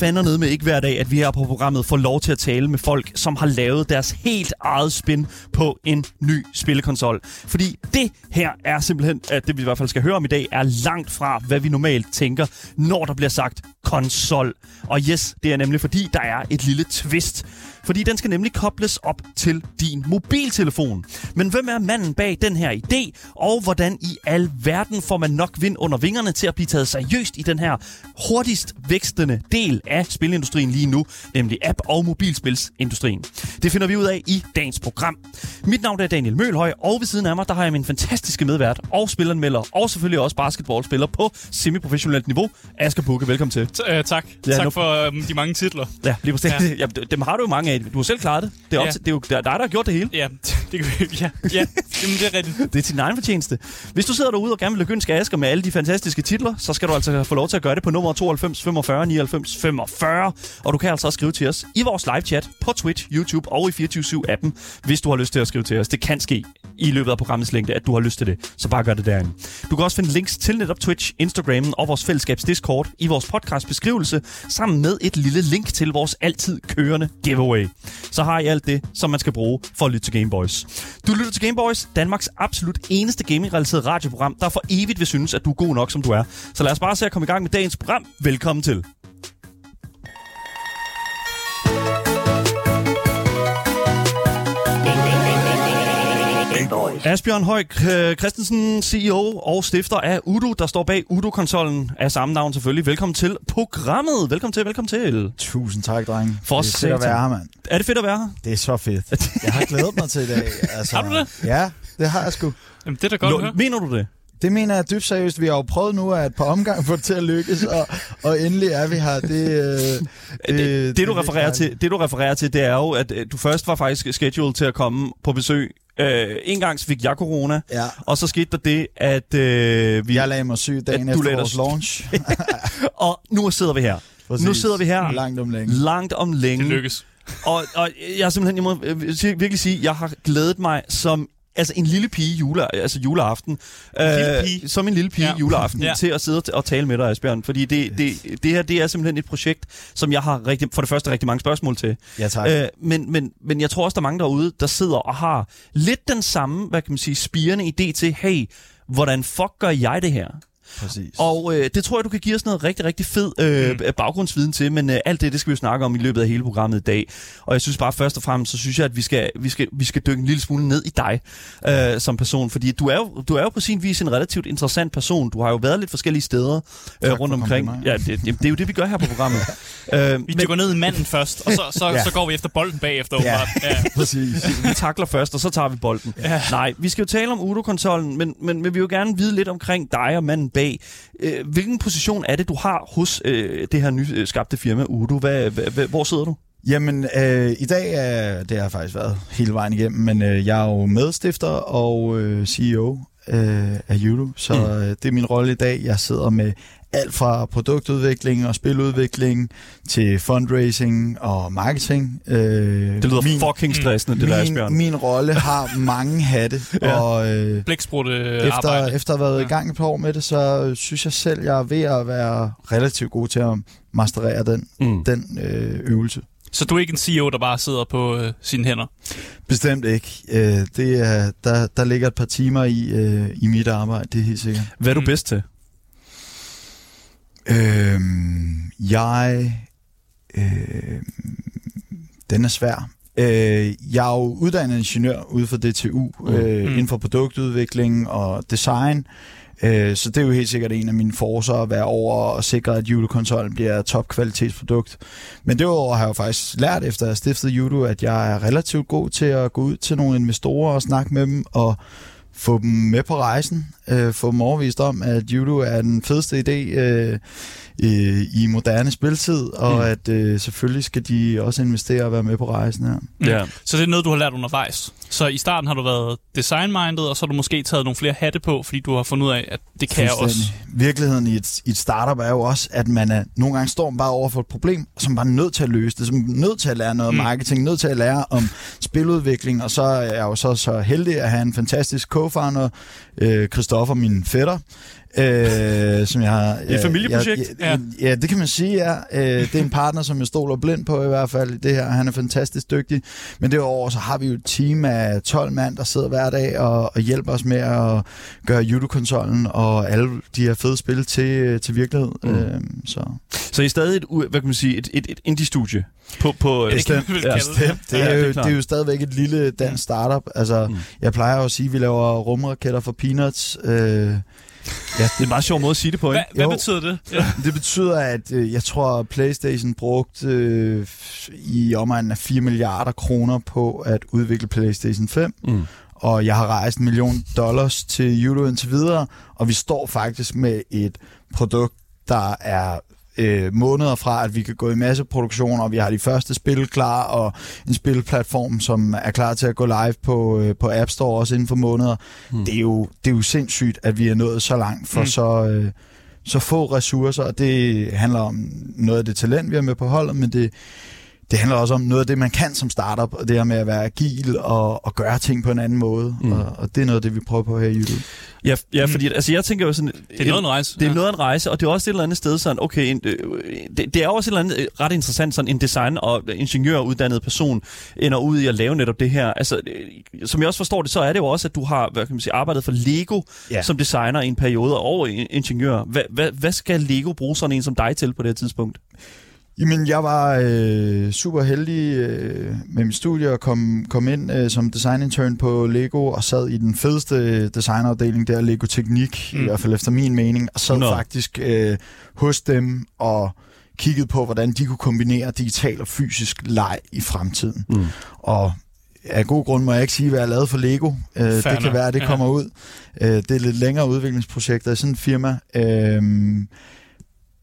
fandme med ikke hver dag, at vi her på programmet får lov til at tale med folk, som har lavet deres helt eget spin på en ny spillekonsol. Fordi det her er simpelthen, at det vi i hvert fald skal høre om i dag, er langt fra, hvad vi normalt tænker, når der bliver sagt konsol. Og yes, det er nemlig fordi, der er et lille twist. Fordi den skal nemlig kobles op til din mobiltelefon. Men hvem er manden bag den her idé, og hvordan i al verden får man nok vind under vingerne til at blive taget seriøst i den her hurtigst vækstende del af spilindustrien lige nu, nemlig app- og mobilspilsindustrien. Det finder vi ud af i dagens program. Mit navn er Daniel Mølhøj, og ved siden af mig, der har jeg min fantastiske medvært og spilleranmelder, og selvfølgelig også basketballspiller på semiprofessionelt niveau, Asger Bukke. Velkommen til. Øh, tak. Ja, tak nu- for øh, de mange titler. Ja, lige præcis. Ja. Ja. Dem har du jo mange af. Du har selv klaret det. Det er, op Ja. til, det er jo dig, der har gjort det hele. Ja, det kan ja, ja. Jamen, det er rigtigt. Det er din egen fortjeneste. Hvis du sidder derude og gerne vil lykønske Asger med alle de fantastiske titler, så skal du altså få lov til at gøre det på nummer 92 45 99 45. Og du kan altså også skrive til os i vores live chat på Twitch, YouTube og i 24-7-appen, hvis du har lyst til at skrive til os. Det kan ske i løbet af programmets længde, at du har lyst til det. Så bare gør det derinde. Du kan også finde links til netop Twitch, Instagram og vores fællesskabs Discord i vores podcast beskrivelse, sammen med et lille link til vores altid kørende giveaway. Så har I alt det, som man skal bruge for at lytte til Gameboys. Du lytter til Gameboys, Danmarks absolut eneste gaming-relateret radioprogram, der for evigt vil synes, at du er god nok, som du er. Så lad os bare se at komme i gang med dagens program. Velkommen til. Asbjørn Høj K- Christensen, CEO og stifter af Udo, der står bag Udo-konsollen af samme navn selvfølgelig. Velkommen til programmet. Velkommen til, velkommen til. Tusind tak, dreng. For det er fedt at være her, mand. Er det fedt at være her? Det er så fedt. Jeg har glædet mig til i dag. Altså, Har du det? Ja, det har jeg sgu. Jamen, det er da godt Lo- høre. mener du det? Det mener jeg dybt seriøst. Vi har jo prøvet nu at et par omgange få det til at lykkes, og, og endelig er vi her. Det, øh, det, Det, det, du er refererer til, det, du refererer til, det er jo, at øh, du først var faktisk scheduled til at komme på besøg. Øh, en gang fik jeg corona, Ja. og så skete der det, at øh, vi... Jeg lagde mig syg dagen efter vores dig- launch. Og nu sidder vi her. Præcis. Nu sidder vi her. Langt om længe. Langt om længe. Det lykkes. Og, og jeg simpelthen, jeg må øh, virkelig sige, jeg har glædet mig som altså en lille pige jule, altså juleaften. lille Øh, pige? som en lille pige. Ja. juleaften Ja. til at sidde og tale med dig, Asbjørn. Fordi det, det, det her, det er simpelthen et projekt, som jeg har rigtig, for det første rigtig mange spørgsmål til. Ja, tak. Øh, men, men, men jeg tror også, der er mange derude, der sidder og har lidt den samme, hvad kan man sige, spirende idé til, hey, hvordan fuck gør jeg det her? Præcis. Og øh, det tror jeg, du kan give os noget rigtig, rigtig fed øh, mm. baggrundsviden til, men øh, alt det, det skal vi jo snakke om i løbet af hele programmet i dag. Og jeg synes bare først og fremmest, så synes jeg, at vi skal, vi skal, vi skal dykke en lille smule ned i dig øh, som person, fordi du er, jo, du er jo på sin vis en relativt interessant person. Du har jo været lidt forskellige steder øh, rundt omkring. Ja, det, det, det er jo det, vi gør her på programmet. øh, Vi dykker ned i manden først, og så, så, Ja. så går vi efter bolden bagefter. Ja. Ja. Præcis. vi takler først, og så tager vi bolden. Ja. Nej, vi skal jo tale om Udo-konsollen, men, men, men vi vil jo gerne vide lidt omkring dig og manden bag. Øh, hvilken position er det, du har hos øh, det her nyskabte øh, firma Udo? Hvad, hvad, hvor sidder du? Jamen, øh, i dag er det har faktisk været hele vejen igennem, men øh, jeg er jo medstifter og øh, CEO øh, af Judo, så Mm. mm. øh, det er min rolle i dag. Jeg sidder med alt fra produktudvikling og spiludvikling til fundraising og marketing. Øh, Det lyder min, fucking stressende, det der, Asbjørn. min, min rolle har mange hatte, Ja. og øh, Blæksprutte efter, arbejde. efter at have været Ja. i gang et par år med det, så øh, synes jeg selv, jeg er ved at være relativt god til at masterere den, Mm. den øh, øvelse. Så du er ikke en CEO, der bare sidder på øh, sine hænder. Bestemt ikke. Øh, det er, der, der ligger et par timer i, øh, i mit arbejde, det er helt sikkert. Hvad er du Mm. bedst til? Øh, jeg... Øh, den er svær. Øh, jeg er jo uddannet ingeniør ude for DTU, øh, Mm. inden for produktudvikling og design. Øh, Øh, så det er jo helt sikkert en af mine forser at være over og sikre, at julekonsollen bliver et topkvalitetsprodukt. Men det har jeg jo faktisk lært efter at have stiftet Judo, at jeg er relativt god til at gå ud til nogle investorer og snakke med dem og få dem med på rejsen. Øh, få dem overvist om, at Judo er den fedeste idé øh, øh, i moderne spiltid, og Mm. at øh, selvfølgelig skal de også investere og være med på rejsen her. Ja. Så det er noget, du har lært undervejs. Så i starten har du været design-minded, og så har du måske taget nogle flere hatte på, fordi du har fundet ud af, at det kan jeg også. Virkeligheden i et, i et startup er jo også, at man er, nogle gange står man bare over for et problem, som man bare er nødt til at løse det, som man er nødt til at lære noget Mm. marketing, nødt til at lære om spiludvikling, og så er jeg jo så, så heldig at have en fantastisk co co-founder, øh, Christoffer, min fætter, øh, som jeg har... Et familieprojekt? Ja, ja, ja. ja, det kan man sige, ja. Øh, det er en partner, som jeg stoler blind på i hvert fald i det her. Han er fantastisk dygtig. Men derudover så har vi jo et team af 12 mand, der sidder hver dag og, og hjælper os med at gøre YouTube-konsollen og alle de her fede spil til, til virkelighed. Mm. Øh, så. så I er stadig et, hvad kan man sige, et, et, et indie-studie? På, på, Ja, vel ja, det. Ja, er det er det er jo stadigvæk et lille dansk startup. Altså, Mm. mm. jeg plejer jo at sige, at vi laver rumraketter for peanuts. Øh, ja, Det er en meget sjov måde at sige det på, Hvad, ikke? hvad Jo. betyder det? Ja. det betyder, at øh, jeg tror, at PlayStation brugte øh, i omegnen af 4 milliarder kroner på at udvikle PlayStation 5. Mm. Og jeg har rejst en million dollars til Euro indtil videre, og vi står faktisk med et produkt, der er øh, måneder fra, at vi kan gå i masseproduktion, og vi har de første spil klar, og en spilplatform, som er klar til at gå live på, øh, på App Store også inden for måneder. Mm. Det, er jo, det er jo sindssygt, at vi er nået så langt for mm. så, øh, så få ressourcer, og det handler om noget af det talent, vi har med på holdet, men det, det handler også om noget af det, man kan som startup, og det her med at være agil og, og gøre ting på en anden måde, Mm. mm. og, og det er noget af det, vi prøver på her i YouTube. Ja, ja fordi altså, jeg tænker jo sådan... Det er noget af en rejse. Det er noget af en rejse, og det er også et eller andet sted sådan, okay, en, øh, det, det er også et eller andet øh, ret interessant, sådan en design- og ingeniøruddannet person ender ud i at lave netop det her. Altså, øh, som jeg også forstår det, så er det jo også, at du har hvad kan man sige, arbejdet for Lego Ja. som designer i en periode og in- ingeniør. Hvad, hvad, hvad skal Lego bruge sådan en som dig til på det her tidspunkt? Jamen, jeg var øh, super heldig øh, med mit studie og kom, kom ind øh, som design intern på Lego og sad i den fedeste designafdeling der, Lego Teknik, Mm. i hvert fald efter min mening, og sad Nå. faktisk øh, hos dem og kiggede på, hvordan de kunne kombinere digital og fysisk leg i fremtiden. Mm. Og af god grund må jeg ikke sige, hvad jeg lavede for Lego. Øh, det kan være, at det Ja. kommer ud. Øh, det er lidt længere udviklingsprojekter i sådan et firma. Øh,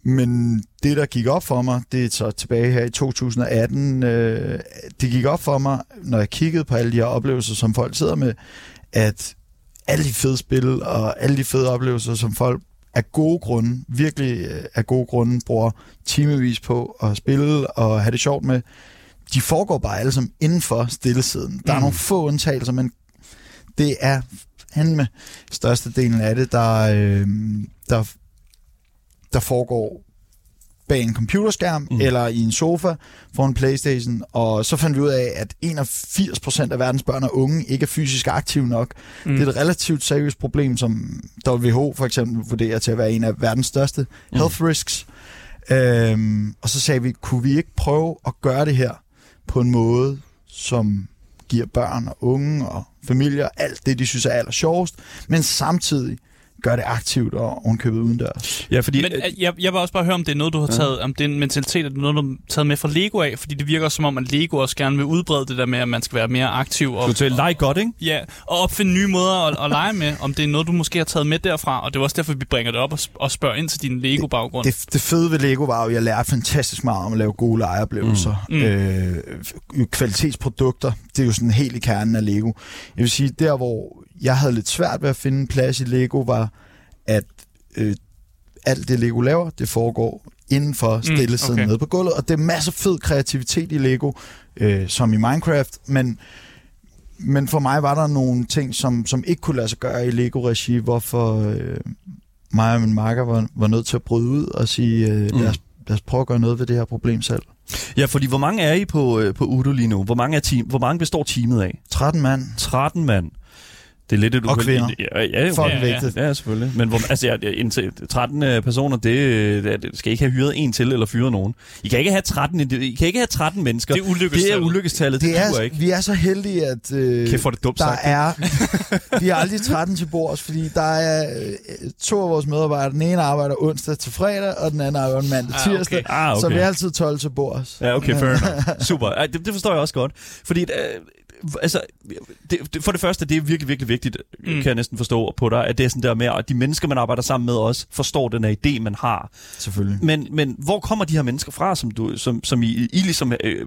men det, der gik op for mig, det er så tilbage her i 2018, øh, det gik op for mig, når jeg kiggede på alle de her oplevelser, som folk sidder med, at alle de fede spil og alle de fede oplevelser, som folk af gode grunde, virkelig øh, af gode grunde, bruger timevis på at spille og have det sjovt med, de foregår bare alle sammen inden for stillesiden. Der er Mm. nogle få undtagelser, men det er han med størstedelen af det, der, øh, der, der foregår bag en computerskærm Mm. eller i en sofa for en Playstation, og så fandt vi ud af, at 81% af verdens børn og unge ikke er fysisk aktive nok. Mm. Det er et relativt seriøst problem, som WHO for eksempel vurderer til at være en af verdens største Mm. health risks. Øhm, og så sagde vi, kunne vi ikke prøve at gøre det her på en måde, som giver børn og unge og familier alt det, de synes er aller sjovest, men samtidig gør det aktivt og ovenkøbet udendørs. Ja, fordi... Men jeg, jeg vil også bare høre, om det er noget, du har Ja. taget, om det er en mentalitet, er det noget, du har taget med fra Lego af, fordi det virker som om, at Lego også gerne vil udbrede det der med, at man skal være mere aktiv og, du til leg godt, ikke? ja, og opfinde nye måder at, at lege med, om det er noget, du måske har taget med derfra, og det er også derfor, vi bringer det op og, sp- og spørger ind til din Lego-baggrund. Det, det fede ved Lego var jo, at jeg lærte fantastisk meget om at lave gode legeoplevelser. Mm. Mm. Øh, kvalitetsprodukter, det er jo sådan helt i kernen af Lego. Jeg vil sige, der hvor jeg havde lidt svært ved at finde en plads i Lego, var, at øh, alt det Lego laver, det foregår inden for stillesiden okay. mm, nede på gulvet, og det er masser fed kreativitet i Lego, øh, som i Minecraft, men men for mig var der nogle ting, som, som ikke kunne lade sig gøre i Lego-regi, hvorfor øh, mig og min marker var, var nødt til at bryde ud og sige, øh, Mm. lad, os, lad os prøve at gøre noget ved det her problem selv. Ja, fordi hvor mange er I på, øh, på Udo lige nu? Hvor mange, er team, hvor mange består teamet af? 13 mand. 13 mand. Det er lidt et Og kvinder. Ja, ja, ja, Fucking ja, ja. vigtigt. Ja, selvfølgelig. Men hvor, altså, ja, indtil 13 øh, personer, det, øh, det skal ikke have hyret en til eller fyret nogen. I kan ikke have 13, I kan ikke have 13 mennesker. Det er ulykkestallet. Det er ulykkestallet, det, Det er, duer ikke. vi er så heldige, at øh, Kæft, er det dumt der sagt. er... vi er aldrig 13 til bords, fordi der er øh, to af vores medarbejdere. Den ene arbejder onsdag til fredag, og den anden arbejder mandag Ah, til okay. tirsdag. Ah, Så okay. vi er altid 12 til bords. Ja, okay, fair enough. Super. Ej, det, det forstår jeg også godt. Fordi, øh, altså, det, det, for det første, det er virkelig, virkelig vigtigt, mm. Kan jeg næsten forstå på dig, at det er sådan der med, at de mennesker, man arbejder sammen med også, forstår den her idé, man har. Selvfølgelig. Men, men hvor kommer de her mennesker fra, som, du, som, som I, I ligesom øh,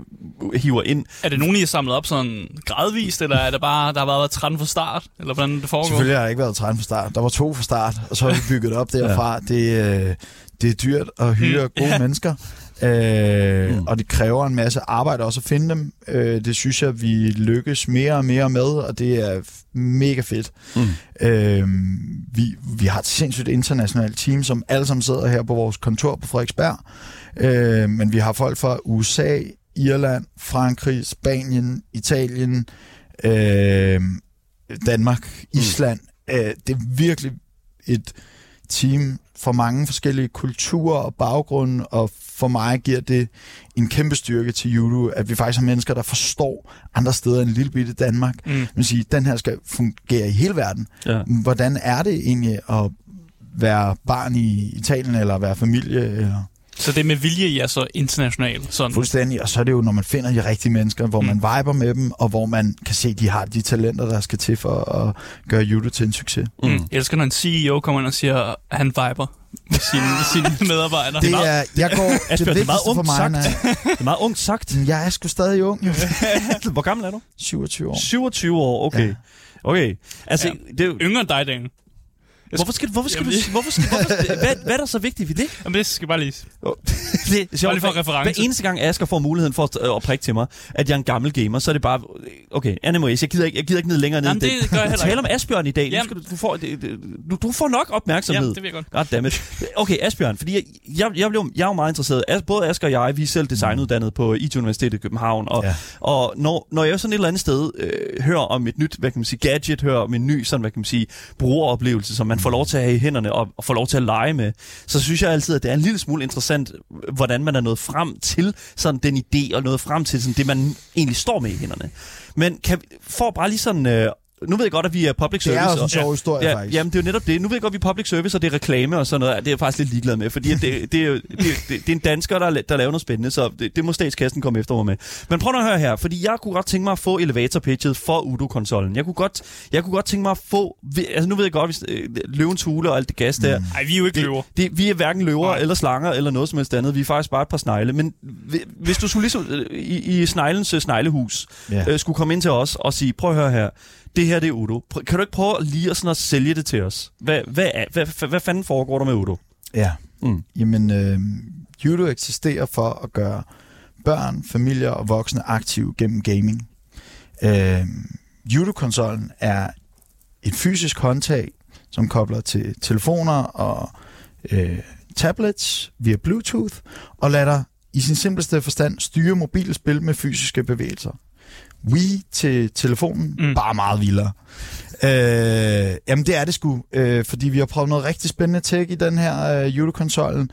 hiver ind? Er det nogen, I har samlet op sådan gradvist, eller er det bare, der har været 13 fra start, eller hvordan det foregår? Selvfølgelig har der ikke været 13 fra start. Der var to fra start, og så har vi bygget det op derfra. ja. det, øh, det er dyrt at hyre Mm, gode ja. mennesker. Øh, mm. Og det kræver en masse arbejde også at finde dem. Øh, det synes jeg, vi lykkes mere og mere med, og det er mega fedt. Mm. Øh, vi, vi har et sindssygt internationalt team, som alle sammen sidder her på vores kontor på Frederiksberg. Øh, men vi har folk fra USA, Irland, Frankrig, Spanien, Italien, øh, Danmark, Island. Mm. Øh, det er virkelig et team for mange forskellige kulturer og baggrunde, og for mig giver det en kæmpe styrke til judo, at vi faktisk har mennesker, der forstår andre steder end lille bitte Danmark. Mm. Man siger, den her skal fungere i hele verden. Ja. Hvordan er det egentlig at være barn i Italien, eller være familie, eller så det med vilje, I er så internationalt? Sådan. Fuldstændig, og så er det jo, når man finder de rigtige mennesker, hvor mm. man viber med dem, og hvor man kan se, at de har de talenter, der skal til for at gøre judo til en succes. Mm. Jeg elsker, når en CEO kommer ind og siger, at han viber med sine, sine medarbejdere. Det er, jeg går, Asbjørn, det, det er meget ungt sagt. Det er meget ungt sagt. Jeg er sgu stadig ung, jo. Hvor gammel er du? 27 år. 27 år, okay. Ja. Okay. Altså, ja. det er jo... Yngre end dig, Daniel. Hvorfor skal, hvorfor skal Jamen, du... Hvorfor skal, hvorfor, hvad, hvad er der så vigtigt ved det? Jamen, det skal bare lige... Det, det, bare lige for reference. Hver eneste gang Asger får muligheden for at, at prikke til mig, at jeg er en gammel gamer, så er det bare... Okay, anyways, jeg gider ikke, jeg gider ikke ned længere ned. Jamen, det, det gør jeg heller om Asbjørn i dag. Jamen. Nu skal du, du, får, du, du får nok opmærksomhed. Jamen, det vil jeg godt. Goddammit. Okay, Asbjørn, fordi jeg, jeg, jeg, blev, jeg er jo meget interesseret. As, både Asger og jeg, vi er selv designuddannet på IT Universitetet i København, og, ja. og når, når jeg sådan et eller andet sted øh, hører om et nyt, hvad kan man sige, gadget, hører om en ny, sådan, hvad kan man sige, brugeroplevelse, som man får lov til at have i hænderne, og, og får lov til at lege med, så synes jeg altid, at det er en lille smule interessant, hvordan man er nået frem til sådan den idé, og nået frem til sådan det, man egentlig står med i hænderne. Men kan, for bare lige sådan øh, nu ved jeg godt, at vi er public service. Det er også en sjov historie, ja, faktisk. Jamen, det er jo netop det. Nu ved jeg godt, at vi er public service, og det er reklame og sådan noget. Det er jeg faktisk lidt ligeglad med, fordi det, det, det, er, det, det, er en dansker, der, der laver noget spændende, så det, det må statskassen komme efter mig med. Men prøv at høre her, fordi jeg kunne godt tænke mig at få elevator-pitchet for Udo-konsollen. Jeg kunne godt, jeg kunne godt tænke mig at få... Altså, nu ved jeg godt, hvis øh, løvens hule og alt det gas der... Nej, vi er jo ikke løver. Det, det, vi er hverken løver Nej. eller slanger eller noget som helst andet. Vi er faktisk bare et par snegle. Men hvis du skulle ligesom øh, i, i sneglens sneglehus ja. øh, skulle komme ind til os og sige, prøv at høre her, det her det er Udo. Kan du ikke prøve lige at, sådan at sælge det til os? Hvad, hvad, er, hvad, hvad, hvad fanden foregår der med Udo? Ja, mm. jamen øh, Udo eksisterer for at gøre børn, familier og voksne aktive gennem gaming. Øh, Udo-konsollen er et fysisk håndtag, som kobler til telefoner og øh, tablets via Bluetooth, og lader dig i sin simpleste forstand styre mobilspil med fysiske bevægelser. Wii til telefonen, mm. bare meget vildere. Øh, jamen det er det sgu, øh, fordi vi har prøvet noget rigtig spændende tech i den her øh, Euro-konsollen.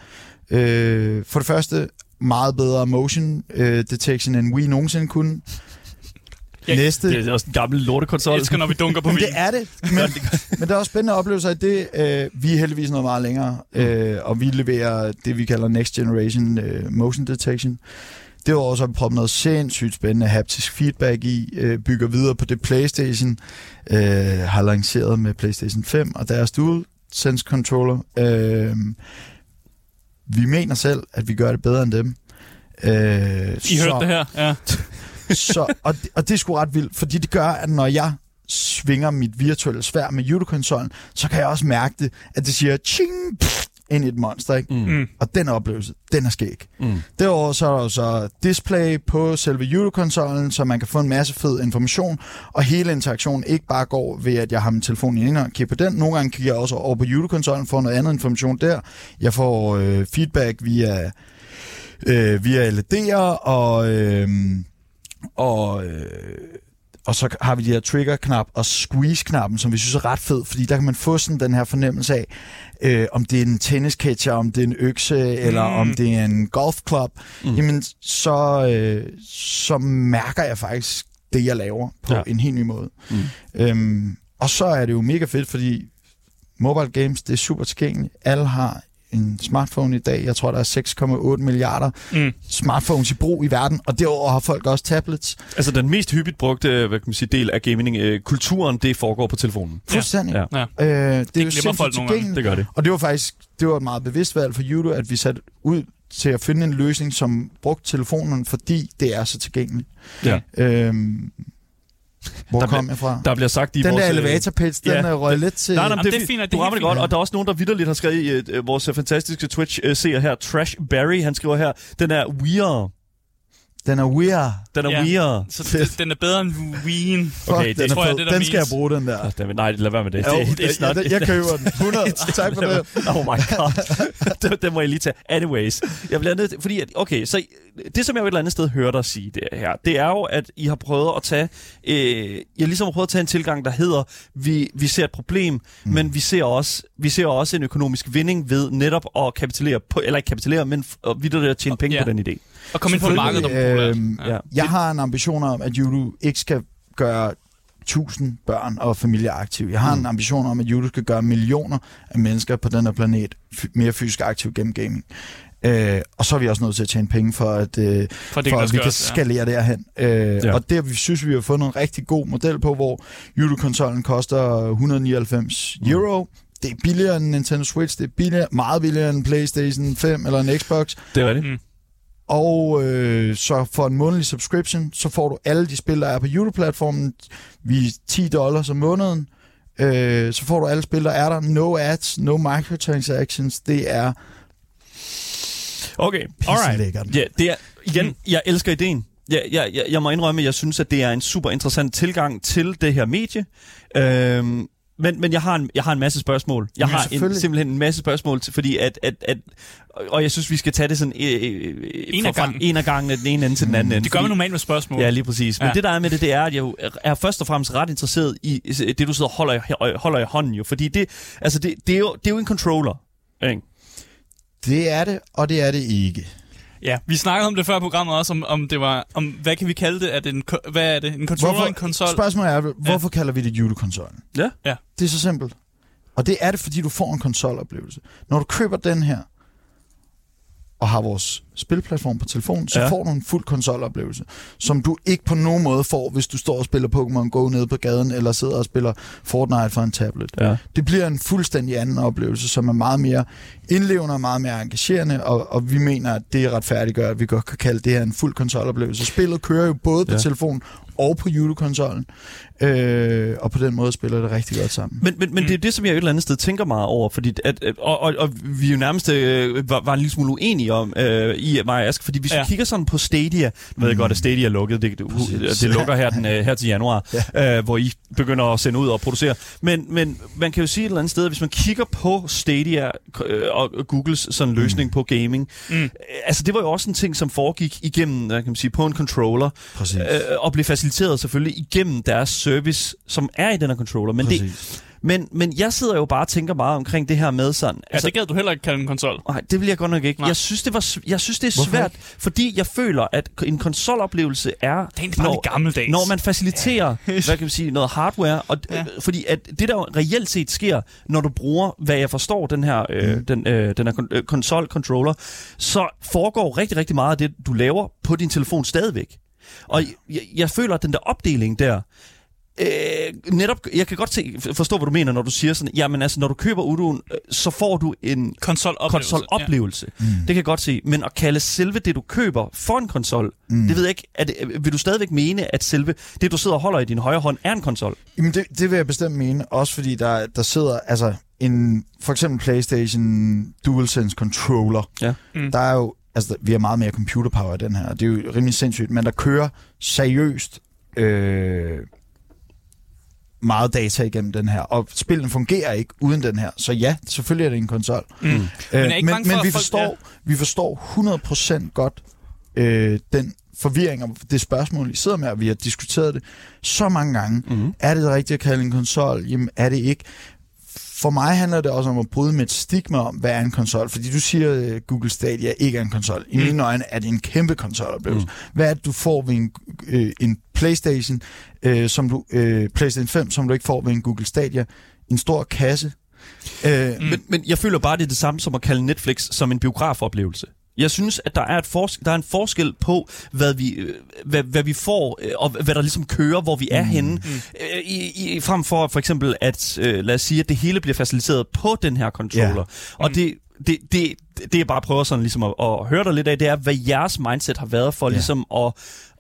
Øh, for det første, meget bedre motion øh, detection, end Wii nogensinde kunne. Ja, Næste. Det er også en gammel lortekonsol. Jeg elsker, når vi dunker på Wii. det er det. Men, men det er også spændende at opleve sig i det. Øh, vi er heldigvis noget meget længere, mm. øh, og vi leverer det, vi kalder Next Generation øh, Motion Detection. Det var også, at prøvet noget sindssygt spændende haptisk feedback i, øh, bygger videre på det PlayStation øh, har lanceret med PlayStation 5 og deres DualSense controller. Øh, vi mener selv, at vi gør det bedre end dem. Øh, I så, hørte det her, ja. så, og, og det er sgu ret vildt, fordi det gør, at når jeg svinger mit virtuelle svær med judokonsollen, så kan jeg også mærke det, at det siger ching, pff, ind i et monster, ikke? Mm. mm. Og den oplevelse, den er skæg. Mm. Derudover så er der så display på selve Euro-konsollen, så man kan få en masse fed information, og hele interaktionen ikke bare går ved, at jeg har min telefon i og kigger på den. Nogle gange kigger jeg også over på Euro-konsollen, får noget andet information der. Jeg får øh, feedback via, øh, via LED'er, og... Øh, og øh, og så har vi de her trigger-knap og squeeze-knappen, som vi synes er ret fed, fordi der kan man få sådan den her fornemmelse af, øh, om det er en tennisketcher, om det er en økse, mm. eller om det er en golfklub, mm. jamen så, øh, så mærker jeg faktisk det, jeg laver på ja. en helt ny måde. Mm. Øhm, og så er det jo mega fedt, fordi mobile games, det er super tilgængeligt. Alle har en smartphone i dag. Jeg tror, der er 6,8 milliarder mm. smartphones i brug i verden, og derover har folk også tablets. Altså den mest hyppigt brugte hvad kan man sige, del af gaming-kulturen, det foregår på telefonen. Fuldstændig. Ja. Ja. Øh, det, det er jo folk nogle gange. Det gør det. Og det var faktisk det var et meget bevidst valg for Judo, at vi satte ud til at finde en løsning, som brugte telefonen, fordi det er så tilgængeligt. Ja. Øhm, Hvor der kom bliver- jeg fra? Der bliver sagt i Den vores... der øh, elevator pitch, den ja. er røget lidt til... Nej, nej, det, det er fint, du det er rammer det helt godt, fint. og der er også nogen, der vidderligt har skrevet i øh, vores øh, fantastiske Twitch-seer her, Trash Barry, han skriver her, den er weird. Den er weird. Den er Ja. weird. Så det, den er bedre end. Fuck, Okay, den det er tror jeg, det, der den skal jeg bruge, den der. Oh, David, nej, lad være med det. Jo, det, jeg, jeg, jeg køber den. 100. tak for det. oh my god. det, det må jeg lige tage. Anyways. Jeg bliver nødt fordi, at, okay, så det som jeg jo et eller andet sted hører dig sige det her, det er jo, at I har prøvet at tage, øh, jeg ligesom har prøvet at tage en tilgang, der hedder, vi, vi ser et problem, mm. men vi ser, også, vi ser også en økonomisk vinding ved netop at kapitalere på, eller ikke kapitalere, men videre at tjene penge Ja. på den idé. Og komme ind på et marked, der er populært. Øhm, Ja. Jeg har en ambition om, at judo ikke skal gøre tusind børn og familier aktive. Jeg har en ambition om, at judo skal gøre millioner af mennesker på den her planet f- mere fysisk aktive gennem gaming. Øh, og så er vi også nødt til at tjene penge for, at, øh, For, det for at vi kan gøres, ja. skalere derhen. Øh, Ja. Og det vi synes vi har fundet en rigtig god model på, hvor judo-konsollen koster 199 Mm. euro. Det er billigere end Nintendo Switch, det er billigere, meget billigere end PlayStation 5 eller en Xbox. Det er rigtigt. Mm. Og øh, så for en månedlig subscription, så får du alle de spil, der er på YouTube-platformen. Vi er 10 dollars om måneden. Øh, så får du alle spil, der er der. No ads, no microtransactions. Det er Okay, alright. Ja, det er, igen, jeg elsker ideen. Jeg, jeg, jeg, jeg må indrømme, at jeg synes, at det er en super interessant tilgang til det her medie. Øhm, men, men jeg har, en, jeg har en masse spørgsmål. Jeg Ja, har en, selvfølgelig. simpelthen en masse spørgsmål, til, fordi at, at, at og jeg synes, vi skal tage det sådan øh, øh, En fra- ad fra gangen. en af gangen, den ene ende til den anden ende. Det gør man normalt med spørgsmål. Ja, lige præcis. Men Ja. det der er med det, det er, at jeg er først og fremmest ret interesseret i det, du sidder og holder, i- holder i hånden jo. Fordi det, altså det, det, er, jo, det er jo en controller. Ikke? Det er det, og det er det ikke. Ja, vi snakkede om det før i programmet også, om, om det var, om, hvad kan vi kalde det? Er det en, hvad er det? En controller, en konsol? Spørgsmålet er, hvorfor ja. kalder vi det judo-konsollen? Ja. Ja. Det er så simpelt. Og det er det, fordi du får en konsoloplevelse. Når du køber den her, og har vores spilplatform på telefonen, så Ja. får du en fuld konsoloplevelse, som du ikke på nogen måde får, hvis du står og spiller Pokémon Go nede på gaden, eller sidder og spiller Fortnite fra en tablet. Ja. Det bliver en fuldstændig anden oplevelse, som er meget mere indlevende og meget mere engagerende, og, og vi mener, at det retfærdiggør, at vi godt kan kalde det her en fuld konsoloplevelse. Spillet kører jo både på Ja. ja. Og på judo-konsollen, øh, og på den måde spiller det rigtig godt sammen. Men, men, men Mm. det er det, som jeg et eller andet sted tænker meget over, fordi at, og, og, og vi jo nærmest øh, var, var en lille smule uenige om øh, i mig og Ask, fordi hvis ja. Vi kigger sådan på Stadia, nu ved jeg Mm. godt, at Stadia er lukket, det, det, lukker her, den, øh, her til januar, ja. øh, hvor I begynder at sende ud og producere. Men, men man kan jo sige et eller andet sted, at hvis man kigger på Stadia øh, og Googles sådan løsning mm. på gaming, Mm. øh, altså det var jo også en ting, som foregik igennem, kan man sige, på en controller, Præcis. øh, og blev faciliteret selvfølgelig igennem deres service, som er i den her controller. Men, det, Præcis. men, men jeg sidder jo bare og tænker meget omkring det her med sådan... Altså, det gad du heller ikke kalde en konsol. Nej, det vil jeg godt nok ikke. Nej. Jeg synes, det var, jeg synes, det er Hvorfor svært, fordi jeg føler, at en konsoloplevelse er, Det er lidt gammeldags. når man faciliterer, hvad kan man sige, noget hardware, og, Ja. ja. fordi at det der jo reelt set sker, når du bruger, hvad jeg forstår, den her, øh, Mm. den, øh, den her kon- øh, konsol-controller, så foregår rigtig, rigtig meget af det, du laver på din telefon stadigvæk. Og jeg, jeg føler, at den der opdeling der, Øh, netop, jeg kan godt se, forstå, hvad du mener, når du siger sådan, jamen altså, når du køber Udoen, øh, så får du en Konsoloplevelse. konsoloplevelse. Mm. Det kan jeg godt se. Men at kalde selve det, du køber for en konsol, mm. det ved jeg ikke. Er det, vil du stadigvæk mene, at selve det, du sidder og holder i din højre hånd, er en konsol? Jamen det, det vil jeg bestemt mene, også fordi der, der sidder altså en for eksempel PlayStation DualSense controller. Ja. Mm. Der er jo altså vi har meget mere computer power i den her. og Det er jo rimelig sindssygt, men der kører seriøst øh, meget data igennem den her, og spillene fungerer ikke uden den her. Så ja, selvfølgelig er det en konsol. Mm. Øh, men men at vi, folk- forstår, vi forstår 100% godt øh, den forvirring og det spørgsmål, I sidder med, og vi har diskuteret det så mange gange. Mm-hmm. Er det rigtigt at kalde en konsol? Jamen, er det ikke? For mig handler det også om at bryde med et stigma om, hvad er en konsol? Fordi du siger, at Google Stadia ikke er en konsol. I Mm. mine øjne er det en kæmpe konsoloplevelse. Mm. Hvad er det, du får ved en, øh, en PlayStation, øh, som du, øh, PlayStation 5, som du ikke får ved en Google Stadia? En stor kasse. Øh, Mm. Men, men jeg føler bare, det er det samme som at kalde Netflix som en biografoplevelse. Jeg synes, at der er, et fors- der er en forskel på, hvad vi, øh, hvad, hvad vi får, øh, og hvad der ligesom kører, hvor vi er Mm. henne. Mm. Øh, I, i, frem for for eksempel, at lad os sige, at det hele bliver faciliteret på den her controller. Ja. Og Mm. det, det, det, det jeg bare prøver sådan ligesom at, at høre dig lidt af, det er, hvad jeres mindset har været for Ja. ligesom at,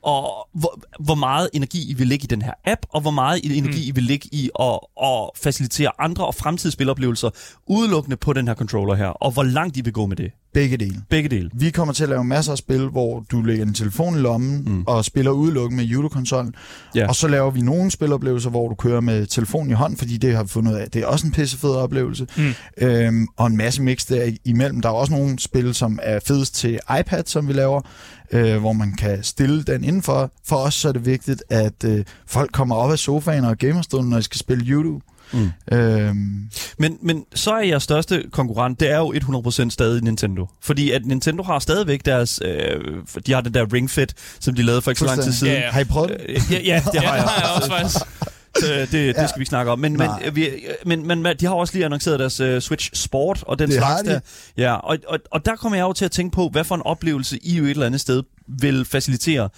og hvor, hvor meget energi I vil lægge i den her app, og hvor meget energi mm. I vil lægge i at, at facilitere andre og fremtidige spiloplevelser udelukkende på den her controller her, og hvor langt I vil gå med det. Begge dele. Begge dele. Vi kommer til at lave masser af spil, hvor du lægger din telefon i lommen mm. og spiller udelukkende med Judo-konsollen. Ja. Og så laver vi nogle spiloplevelser, hvor du kører med telefonen i hånd, fordi det har vi fundet ud af. Det er også en pissefed oplevelse. Mm. Øhm, og en masse mix der imellem. Der er også nogle spil, som er fedest til iPad, som vi laver, øh, hvor man kan stille den indenfor. For os så er det vigtigt, at øh, folk kommer op af sofaen og gamerstolen, når de skal spille Judo. Mm. Øhm, Men, men så er jeres største konkurrent, det er jo 100% stadig Nintendo. Fordi at Nintendo har stadigvæk deres... Øh, de har den der Ring Fit, som de lavede for ikke så lang tid siden. Ja, ja. har I prøvet det? Øh, ja, ja, det Ja, har det jeg. har jeg også faktisk. Så det, det Ja. skal vi ikke snakke om. Men, men, Nej. vi, men, men de har også lige annonceret deres uh, Switch Sport og den Det slags de. der. Ja, og, og, og der kommer jeg jo til at tænke på, hvad for en oplevelse I jo et eller andet sted vil facilitere,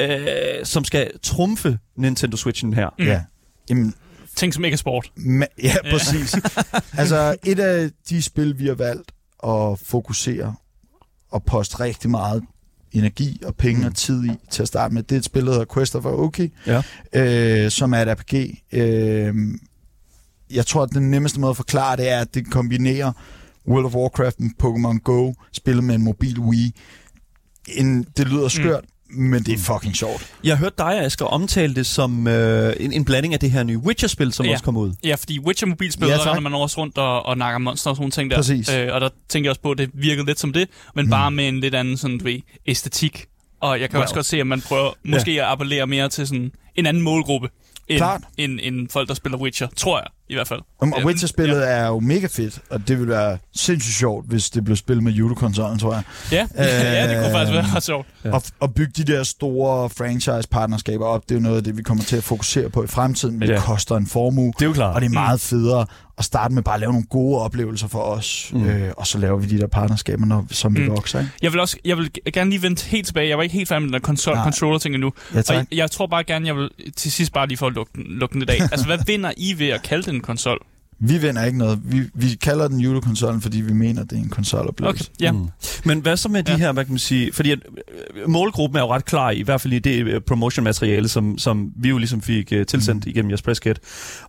øh, som skal trumfe Nintendo Switchen her. Ja. Jamen, Ting som ikke er sport. Ma- ja, præcis. altså, et af de spil, vi har valgt at fokusere og poste rigtig meget energi og penge og tid i til at starte med, det er et spil, der hedder Quest of Aoki, Ja. øh, som er et RPG. Øh, jeg tror, at den nemmeste måde at forklare det er, at det kombinerer World of Warcraft med Pokémon Go, spillet med en mobil Wii. En, det lyder skørt, mm. Men det er fucking sjovt. Jeg har hørt dig, Asger, omtale det som øh, en, en blanding af det her nye Witcher-spil, som Ja. også kommer ud. Ja, fordi Witcher mobilspil, Ja, ja, tak. når man også rundt og, og nakker monster og sådan nogle ting der. Præcis. Øh, og der tænker jeg også på, at det virkede lidt som det, men mm. bare med en lidt anden sådan, du ved, æstetik. Og jeg kan Wow. også godt se, at man prøver måske at appellere mere til sådan en anden målgruppe, end, Klart. end, end folk, der spiller Witcher, tror jeg i hvert fald. Og, og. Witcher-spillet ja. er jo mega fedt, og det ville være sindssygt sjovt, hvis det blev spillet med Judo-konsollen, tror jeg. Ja, ja det kunne faktisk være Øhm, ret sjovt. Ja. Ja. Og, og bygge de der store franchise-partnerskaber op, det er jo noget af det, vi kommer til at fokusere på i fremtiden, men Ja. det koster en formue, Det er jo klart. og det er meget federe at starte med bare at lave nogle gode oplevelser for os, Mm. øh, og så laver vi de der partnerskaber, når, som vi Mm. vokser. Ikke? Jeg vil også jeg vil gerne lige vente helt tilbage. Jeg var ikke helt færdig med den der konsol, Nej. controller ting endnu. Ja, Og jeg, jeg tror bare gerne, jeg vil til sidst bare lige for at lukke den, lukke den lidt af. altså, hvad vinder I ved at kalde den en konsol? Vi vinder ikke noget. Vi, vi kalder den Judo-konsollen, fordi vi mener, det er en konsoloplevelse. Okay, ja. Mm. Men hvad så med de Ja. her, hvad kan man sige, fordi at, øh, målgruppen er jo ret klar, i hvert fald i det øh, promotion-materiale, som, som vi jo ligesom fik uh, tilsendt mm. igennem jeres presskit.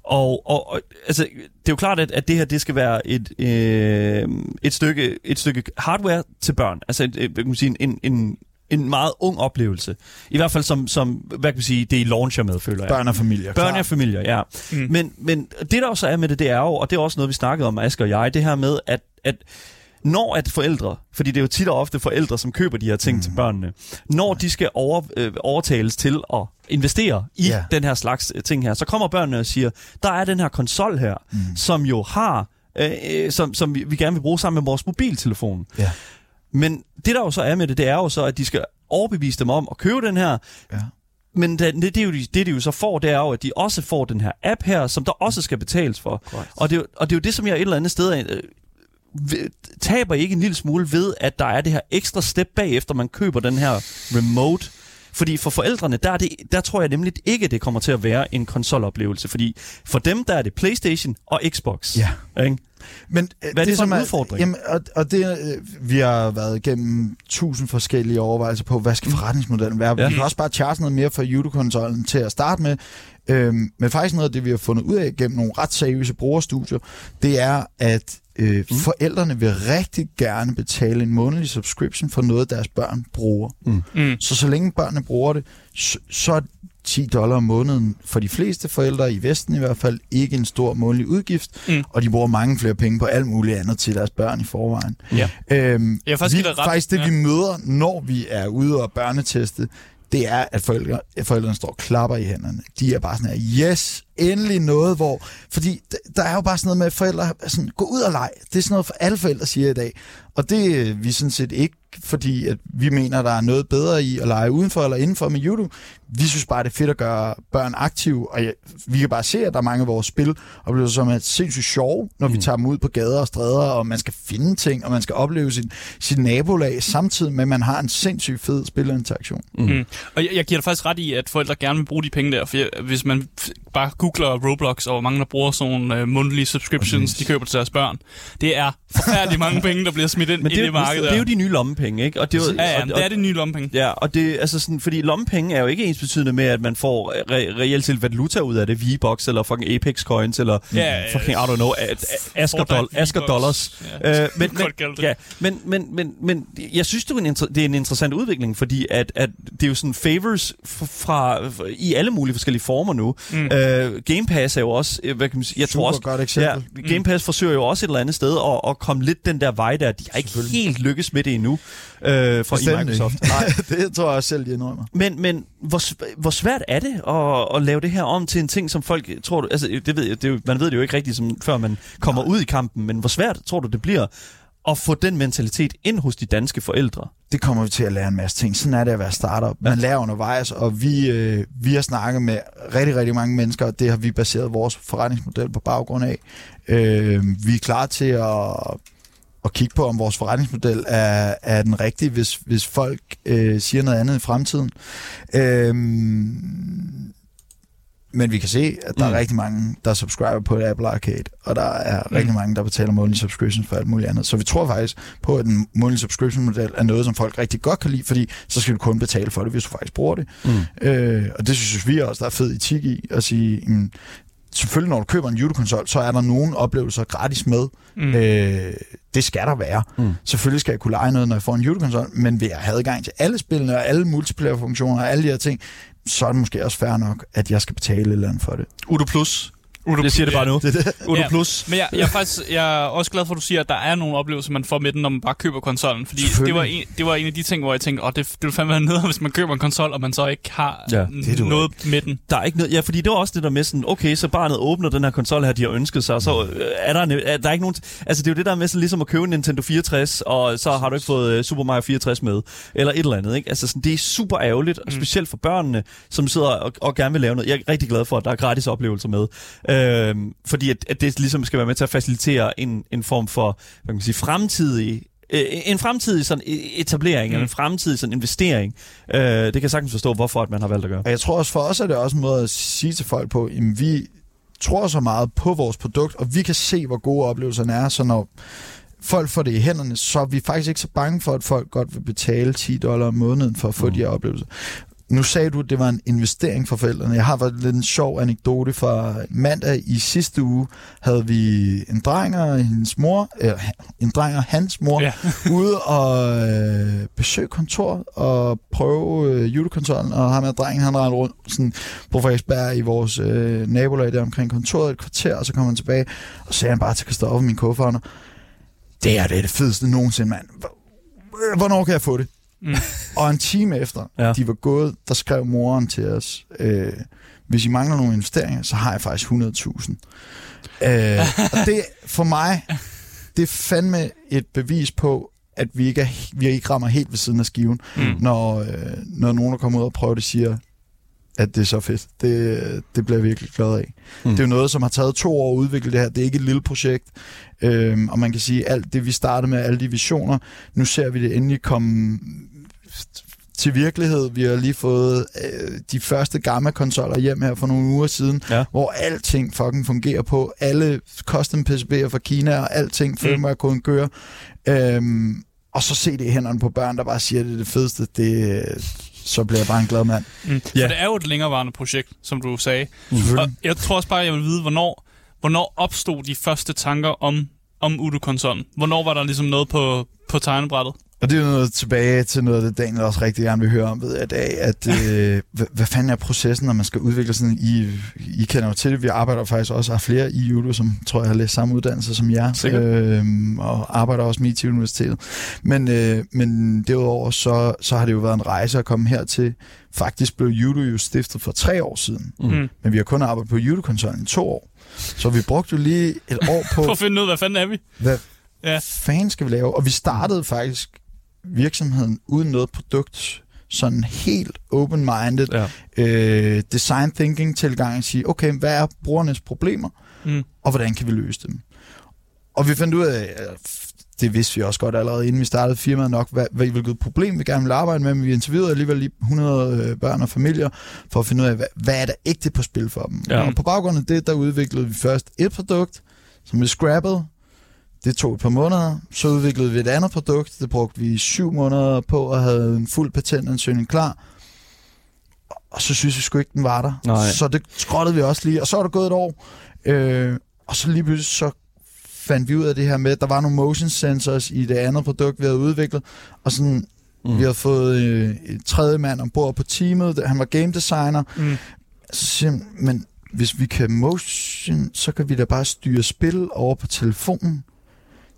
Og, og, og altså, det er jo klart, at, at det her, det skal være et, øh, et, stykke, et stykke hardware til børn. Altså, et, hvad kan man sige, en, en, en meget ung oplevelse. I hvert fald som, som hvad kan man sige, det I launcher med, føler jeg. Børn og familier. Børn klart. og familier, ja. Mm. Men, men det, der også er med det, det er jo, og det er også noget, vi snakkede om, Asger og jeg, det her med, at, at når at forældre, fordi det er jo tit og ofte forældre, som køber de her ting mm. til børnene, når de skal over, øh, overtales til at investere i yeah. den her slags øh, ting her, så kommer børnene og siger, der er den her konsol her, mm. som jo har, øh, øh, som, som vi, vi gerne vil bruge sammen med vores mobiltelefon. Ja. Men det, der jo så er med det, det er jo så, at de skal overbevise dem om at købe den her, Ja. men det, det, det, er jo, det, de jo så får, det er jo, at de også får den her app her, som der også skal betales for. Og det, og det er jo det, som jeg et eller andet sted øh, taber ikke en lille smule ved, at der er det her ekstra step bagefter, man køber den her remote. Fordi for forældrene, der, er det, der tror jeg nemlig ikke, det kommer til at være en konsoloplevelse. Fordi for dem, der er det Playstation og Xbox. Ja. Ikke? Men øh, Hvad er det for som en udfordring? Jamen, og, og det, øh, vi har været igennem tusind forskellige overvejelser på, hvad skal forretningsmodellen være. Ja. Vi kan også bare charge noget mere for Judo-konsollen til at starte med. Øhm, men faktisk noget af det, vi har fundet ud af gennem nogle ret seriøse brugerstudier, det er, at øh, mm. forældrene vil rigtig gerne betale en månedlig subscription for noget, deres børn bruger. Mm. Så så længe børnene bruger det, så, så er 10 dollar om måneden for de fleste forældre i Vesten i hvert fald ikke en stor månedlig udgift, Mm. og de bruger mange flere penge på alt muligt andet til deres børn i forvejen. Ja. Øhm, Jeg er faktisk vi, dig ret. faktisk det, Ja. vi møder, når vi er ude og børneteste, det er, at forældre, forældrene står og klapper i hænderne. De er bare sådan her, yes, endelig noget, hvor... Fordi der er jo bare sådan noget med, at forældre sådan, gå ud og leg. Det er sådan noget, for alle forældre siger i dag. Og det er vi sådan set ikke, fordi at vi mener, der er noget bedre i at lege udenfor eller indenfor med YouTube vi synes bare, det er fedt at gøre børn aktive, og ja, vi kan bare se, at der er mange af vores spil oplevelser, som er sindssygt sjove, når mm. vi tager dem ud på gader og stræder, og man skal finde ting, og man skal opleve sin, sit nabolag, samtidig med, at man har en sindssygt fed spilinteraktion. Mm. Mm. Og jeg, jeg giver dig faktisk ret i, at forældre gerne vil bruge de penge der, for jeg, hvis man f- bare googler Roblox, og hvor mange der bruger sådan nogle uh, mundtlige subscriptions, de køber til deres børn, det er forfærdeligt mange penge, der bliver smidt ind Men i det, er det jo- marked det er jo de nye lommepenge, ikke? Og det er Ja, ja, og, det er det nye lommepenge. Ja, og det altså sådan, fordi lommepenge er jo ikke ens betydende med, at man får re- reelt set valuta ud af det, V-Bucks eller fucking Apex Coins, eller Ja, fucking, I don't know, Asker, doll, Asker. Dollars. Ja, Øh, men, men, ja, men, men, men, men jeg synes, det er, en, inter- det er en interessant udvikling, fordi at, at det er jo sådan favors fra, fra, i alle mulige forskellige former nu. Mm. Øh, Game Pass er jo også, øh, hvad kan man sige, jeg tror Super også, godt eksempel. Ja, Game Pass forsøger jo også et eller andet sted at, at komme lidt den der vej der. De har ikke helt lykkes med det endnu øh, fra Microsoft. Nej, det tror jeg også selv, de indrømmer. Men, men hvor, hvor svært er det at, at lave det her om til en ting, som folk tror... Du, altså, det ved, jeg- det jo, man ved det jo ikke rigtigt, som, før man kommer ud i kampen, men hvor svært tror du, det bliver at få den mentalitet ind hos de danske forældre? det kommer vi til at lære en masse ting. Sådan er det at være startup. Man lærer undervejs, og vi, øh, vi har snakket med rigtig, rigtig mange mennesker, og det har vi baseret vores forretningsmodel på baggrund af. Øh, vi er klar til at, at kigge på, om vores forretningsmodel er, er den rigtige, hvis, hvis folk øh, siger noget andet i fremtiden. Øh, men vi kan se, at der mm. Mm. er rigtig mange, der subscriber på Apple Arcade, og der er mm. rigtig mange, der betaler månedlige subscriptions for alt muligt andet. Så vi tror faktisk på, at en månedlig subscription model er noget, som folk rigtig godt kan lide, fordi så skal du kun betale for det, hvis du faktisk bruger det. Mm. Øh, og det synes vi også, der er fed etik i, at sige, jamen, selvfølgelig når du køber en julekonsol, så er der nogle oplevelser gratis med. Mm. Øh, det skal der være. Mm. Selvfølgelig skal jeg kunne lege noget, når jeg får en julekonsol, men vil jeg have adgang til alle spillene og alle multiplayer-funktioner og alle de her ting, så er det måske også fair nok, at jeg skal betale et eller andet for det. Udo Plus. Udo, Jeg siger det bare nu. Det det. Ja. Plus. Men jeg, jeg, er faktisk, jeg er også glad for, at du siger, at der er nogle oplevelser, man får med den, når man bare køber konsollen. Fordi det var, en, det var en af de ting, hvor jeg tænkte, åh, det, det vil fandme være nede, hvis man køber en konsol, og man så ikke har Ja, det noget med den. Der er ikke noget, ja, fordi det var også det der med sådan, okay, så barnet åbner den her konsol her, de har ønsket sig, og så øh, er der, en, er der er ikke nogen, altså det er jo det der med sådan ligesom at købe en Nintendo 64, og så har du ikke fået øh, Super Mario 64 med, eller et eller andet, ikke? Altså sådan, det er super ærgerligt, og specielt for børnene, som sidder og, og gerne vil lave noget. Jeg er rigtig glad for, at der er gratis oplevelser med, øhm, fordi at, at det ligesom skal være med til at facilitere en, en form for, hvad kan man sige, fremtidig øh, en fremtidig sådan e- etablering, mm. eller en fremtidig sådan investering. Øh, det kan jeg sagtens forstå, hvorfor at man har valgt at gøre. Jeg tror også for os er det også en måde at sige til folk på, at vi tror så meget på vores produkt, og vi kan se, hvor gode oplevelserne er, så når folk får det i hænderne, så er vi faktisk ikke så bange for, at folk godt vil betale 10 dollar om måneden for at få mm. de her oplevelser. Nu sagde du, at det var en investering for forældrene. Jeg har været lidt en sjov anekdote fra mandag i sidste uge. Havde vi en dreng og hendes mor, øh, en dreng og hans mor, Ja. ude og øh, besøge kontoret og prøve øh, julekonsollen, og ham og drengen, han rendte rundt sådan, på Frederiksberg i vores øh, nabolag der omkring kontoret et kvarter, og så kom han tilbage, og sagde han bare til Christoffer, min co-founder, det her det er det fedeste nogensinde, mand. Hvor- Hvornår kan jeg få det? Mm. Og en time efter, Ja. de var gået, der skrev moren til os, øh, hvis I mangler nogle investeringer, så har jeg faktisk 100.000. Øh, og det for mig, det er fandme et bevis på, at vi ikke, er, vi ikke rammer helt ved siden af skiven, Mm. når, øh, når nogen, der kommer ud og prøver det, siger, at det er så fedt. Det, det bliver jeg virkelig glad af. Mm. Det er jo noget, som har taget to år at udvikle det her. Det er ikke et lille projekt. Øhm, og man kan sige, alt det, vi startede med, alle de visioner, nu ser vi det endelig komme til virkelighed. Vi har lige fået øh, de første gamma konsoller hjem her for nogle uger siden, Ja. hvor alting fucking fungerer på. Alle custom PCB'er fra Kina og alting firmware-koden kører. Øhm, og så se det i hænderne på børn, der bare siger, at det er det fedeste. Det, så bliver jeg bare en glad mand. Mm. Ja. For det er jo et længerevarende projekt, som du sagde. Og jeg tror også bare, jeg vil vide, hvornår, hvornår opstod de første tanker om, om Udo-konsollen? Hvornår var der ligesom noget på, på tegnebrættet? Og det er jo noget tilbage til noget, det Daniel også rigtig gerne vil høre om ved i dag, at øh, hvad, hvad fanden er processen, når man skal udvikle sådan, I, I kender jo til det, vi arbejder faktisk også, har flere i Judo, som tror jeg har læst samme uddannelse som jer, Sikkert. øhm, og arbejder også med IT Universitetet. Men, øh, men derudover, så, så har det jo været en rejse at komme hertil. Faktisk blev Judo jo stiftet for tre år siden, Mm. Mm. men vi har kun arbejdet på Judo-konsollen i to år. Så vi brugte jo lige et år på, For at finde ud af, hvad fanden er vi? hvad Ja. fanden skal vi lave? Og vi startede faktisk virksomheden uden noget produkt, sådan helt open-minded Ja. øh, design thinking tilgang at sige, okay, hvad er brugernes problemer, Mm. og hvordan kan vi løse dem? Og vi fandt ud af, det vidste vi også godt allerede, inden vi startede firmaet nok, hvad, hvad hvilket problem vi gerne ville arbejde med, men vi interviewede alligevel lige 100 øh, børn og familier, for at finde ud af, hvad, hvad er der ægte på spil for dem. Ja. Og på baggrund af det, der udviklede vi først et produkt, som vi scrappede, det tog et par måneder. Så udviklede vi et andet produkt. Det brugte vi syv måneder på og havde en fuld patentansøgning klar. Og så synes vi sgu ikke, den var der. Nej. Så det skrottede vi også lige. Og så er der gået et år. Øh, og så lige pludselig så fandt vi ud af det her med, at der var nogle motion sensors i det andet produkt, vi havde udviklet. Og sådan, mm. vi havde fået øh, et tredje mand ombord på teamet. Han var game designer. Mm. Så siger men hvis vi kan motion, så kan vi da bare styre spil over på telefonen.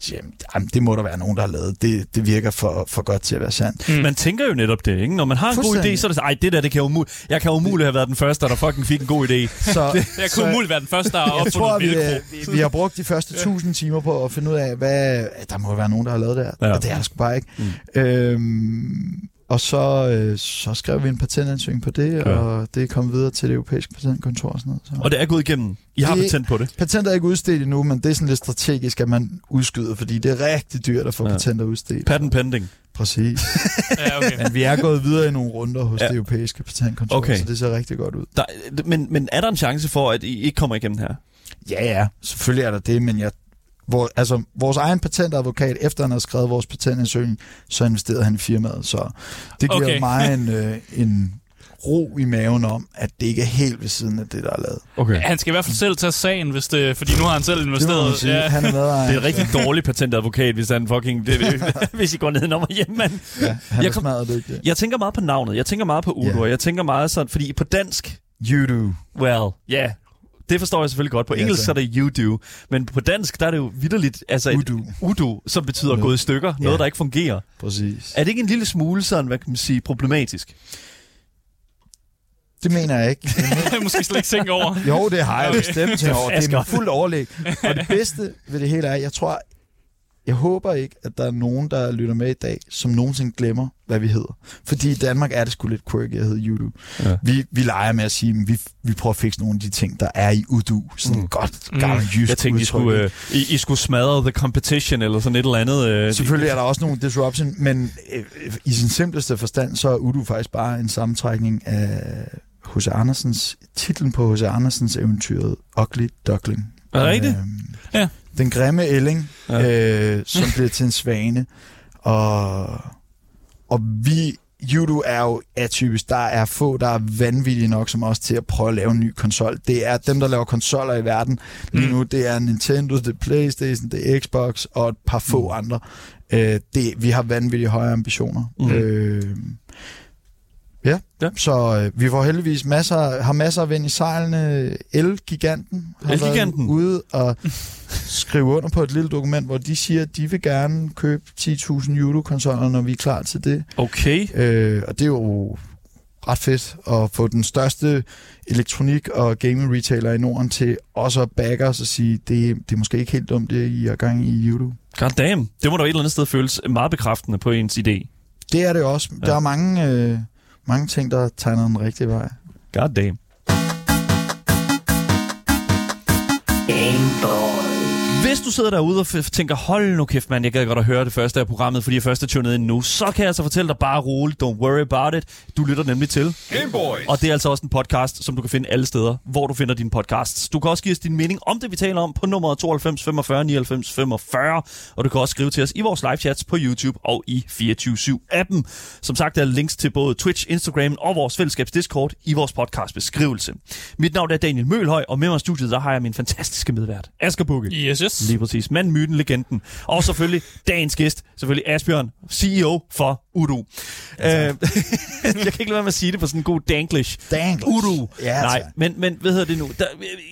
Så jeg, jamen, det må der være nogen, der har lavet. Det, det virker for, for godt til at være sandt. Mm. Man tænker jo netop det, ikke? Når man har en god idé, så er det sådan, ej, det der, det kan umuligt. Jeg kan umuligt have været den første, der fucking fik en god idé. Så, Jeg kunne så umuligt være den første, der har jeg tror, opfundet vi, øh, vi har brugt de første 1000 timer på at finde ud af, hvad der må være nogen, der har lavet det her. Ja. Ja. Og det er der sgu bare ikke. Mm. Øhm, og så, øh, så skrev vi en patentansøgning på det, Ja. og det er kommet videre til det europæiske patentkontor og sådan noget. Så. Og det er gået igennem. I har Det- patent på det. Patentet er ikke udstedt endnu, men det er sådan lidt strategisk, at man udskyder, fordi det er rigtig dyrt at få Ja. patenter udstedt. Patent pending. Præcis. Ja, okay. Men vi er gået videre i nogle runder hos Ja. det europæiske patentkontor, okay. så det ser rigtig godt ud. Der, men, men er der en chance for, at I ikke kommer igennem her? Ja, ja, selvfølgelig er der det, men jeg, hvor, altså, vores egen patentadvokat, efter han havde skrevet vores patentansøgning, så investerede han i firmaet, så det giver Okay. mig en, øh, en ro i maven om, at det ikke er helt ved siden af det, der er lavet. Okay. Han skal i hvert fald selv tage sagen, hvis det, fordi nu har han selv Det investeret. sige. Ja. Han er med Det er en rigtig dårlig patentadvokat, hvis han fucking... Det, hvis I går ned og hjem, mand. Ja, han Jeg er kom- dygtig. Jeg tænker meget på navnet. Jeg tænker meget på Udo. Og Jeg tænker meget sådan... Fordi på dansk... You do. Well, ja. Yeah. Det forstår jeg selvfølgelig godt. På engelsk så. så er det you do. Men på dansk, der er det jo vidderligt... Altså et Udo. som betyder Noget. gået i stykker. Noget, Ja. der ikke fungerer. Præcis. Er det ikke en lille smule sådan, hvad kan man sige, problematisk? Det mener jeg ikke. Jeg måske slet ikke tænke over. Jo, det har jeg Okay. bestemt tænkt over. Det er med fuld overlæg. Og det bedste ved det hele er, jeg tror, jeg håber ikke, at der er nogen, der lytter med i dag, som nogensinde glemmer, hvad vi hedder. Fordi i Danmark er det sgu lidt quirky at hedde Udu. Ja. Vi, vi leger med at sige, at vi, vi prøver at fikse nogle af de ting, der er i Udu. Sådan Mm. mm. godt gammelt jysk Jeg tænkte, I udtryk, skulle, ikke? øh, I, I skulle smadre the competition, eller sådan et eller andet. Øh, Selvfølgelig er der også nogle disruption, men øh, i sin simpleste forstand, så er Udu faktisk bare en sammentrækning af H.C. Andersens, titlen på H.C. Andersens eventyret Ugly Duckling. Er det rigtigt? Øhm, Ja. Den grimme ælling, Ja. øh, som bliver til en svane. Og, og vi, Judo er jo atypisk. Der er få, der er vanvittige nok som os til at prøve at lave en ny konsol. Det er dem, der laver konsoller i verden lige Mm. nu. Det er Nintendo, det er Playstation, det er Xbox og et par få Mm. andre. Øh, det, vi har vanvittige høje ambitioner. Mm. Øh, ja. Ja. så øh, vi får heldigvis masser, har masser af vind i sejlene. El-giganten har El-giganten? været ude og skrive under på et lille dokument, hvor de siger, at de vil gerne købe 10.000 Euro-konsoller, når vi er klar til det. Okay. Øh, og det er jo ret fedt at få den største elektronik- og gaming-retailer i Norden til også at backe os og sige, det, det er måske ikke helt dumt, det I er gang i Euro. God damn. Det må da et eller andet sted føles meget bekræftende på ens idé. Det er det også. Ja. Der er mange, øh, mange ting, der tegner den rigtige vej. God damn. Hvis du sidder derude og f- tænker, hold nu kæft mand, jeg gad godt at høre det første af programmet, fordi jeg først er tunet ind nu, så kan jeg altså fortælle dig bare roligt, don't worry about it. Du lytter nemlig til Gameboys. Og det er altså også en podcast, som du kan finde alle steder, hvor du finder dine podcasts. Du kan også give os din mening om det, vi taler om på nummeret 92 45 99 45. Og du kan også skrive til os i vores live chats på YouTube og i 24-7-appen. Som sagt er der links til både Twitch, Instagram og vores fællesskabs Discord i vores podcast beskrivelse. Mit navn er Daniel Mølhøj, og med mig i studiet der har jeg min fantastiske medvært, Asger Bukke. Yes, yes. Lige præcis. Manden, myten, legenden. Og selvfølgelig dagens gæst, selvfølgelig Asbjørn, CEO for Udo. Øh, jeg kan ikke lade være med at sige det på sådan en god danglish. Danglish. Udo. Ja, Nej, men, men hvad hedder det nu? Der,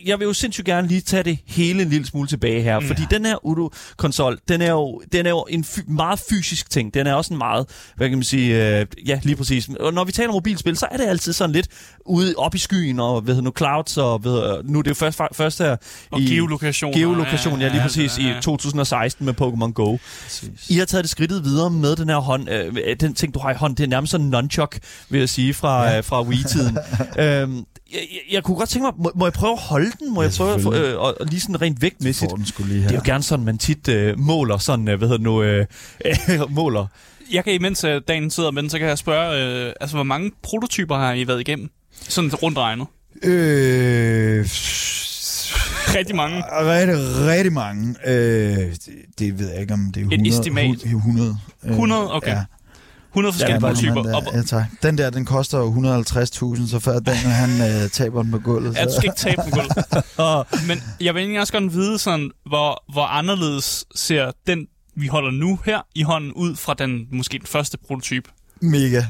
jeg vil jo sindssygt gerne lige tage det hele en lille smule tilbage her, fordi den her Udo-konsol, den er jo, den er jo en fy- meget fysisk ting. Den er også en meget, hvad kan man sige, øh, ja, lige præcis. Og når vi taler mobilspil, så er det altid sådan lidt ude op i skyen, og hvad hedder nu, clouds, og hedder, nu er det jo først, først her Og i geolokation. geolokation, ja, lige præcis, i 2016 med Pokémon Go. I har taget det skridtet videre med den her hånd, øh, øh, den ting, du har i hånden, det er nærmest sådan en nunchuck, vil jeg sige, fra, ja. fra Wii-tiden. øhm, jeg, jeg, jeg kunne godt tænke mig, må, må jeg prøve at holde den? Må Ja, jeg prøve at øh, og, og lige sådan rent vægtmæssigt? Lige Det er her. jo gerne sådan, man tit øh, måler sådan, øh, hvad hedder det nu, øh, øh, måler. Jeg kan, imens øh, dagen sidder med den, så kan jeg spørge, øh, altså hvor mange prototyper har I været igennem? Sådan rundt regnet. Øh, Rigtig mange. rigtig, rigtig mange. Øh, det, det ved jeg ikke, om det er 100. estimat. hu- 100. Øh, 100? Okay. Ja. 100 forskellige Ja, men, Og, ja, tak. Den der, den koster jo 150.000, så før Daniel han øh, taber den på gulvet. ja, du Så. skal ikke tabe den gulv. Men jeg vil egentlig også godt vide, sådan, hvor, hvor anderledes ser den, vi holder nu her i hånden, ud fra den måske den første prototype. Mega.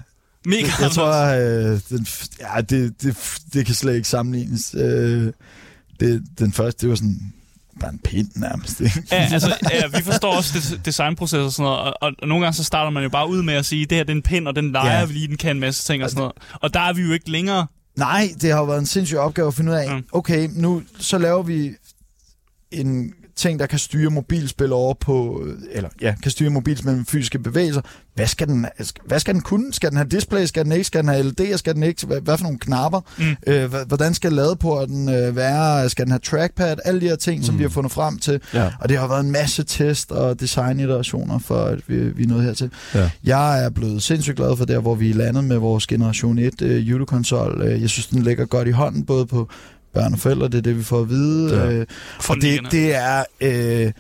Mega Jeg, jeg tror, øh, den, ja, det, det, det kan slet ikke sammenlignes. Øh, det, den første, det var sådan bare en pind nærmest. Ikke? Ja, altså, ja, vi forstår også des- designproces og sådan noget, og, og, og nogle gange så starter man jo bare ud med at sige, det her det er en pind, og den leger Ja. vi lige, den kan en masse ting og sådan noget. Og der er vi jo ikke længere. Nej, det har jo været en sindssyg opgave at finde ud af, Mm. okay, nu så laver vi en ting, der kan styre mobilspil over på, eller ja, kan styre mobilspil med fysiske bevægelser. Hvad skal den, hvad skal den kunne? Skal den have display? Skal den ikke? Skal den have LED'er? Skal den ikke? Hvad, hvad for nogle knapper? Mm. Øh, hvordan skal ladeporten øh, være? Skal den have trackpad? Alle de her ting, mm. som vi har fundet frem til. Ja. Og det har været en masse test og designiterationer for, at vi, vi er nået hertil. Ja. Jeg er blevet sindssygt glad for der, hvor vi landet med vores Generation 1 øh. Øh, jeg synes, den ligger godt i hånden, både på børn og forældre. Det er det, vi får at vide. Ja. Ja. Øh, og det, det er... Øh,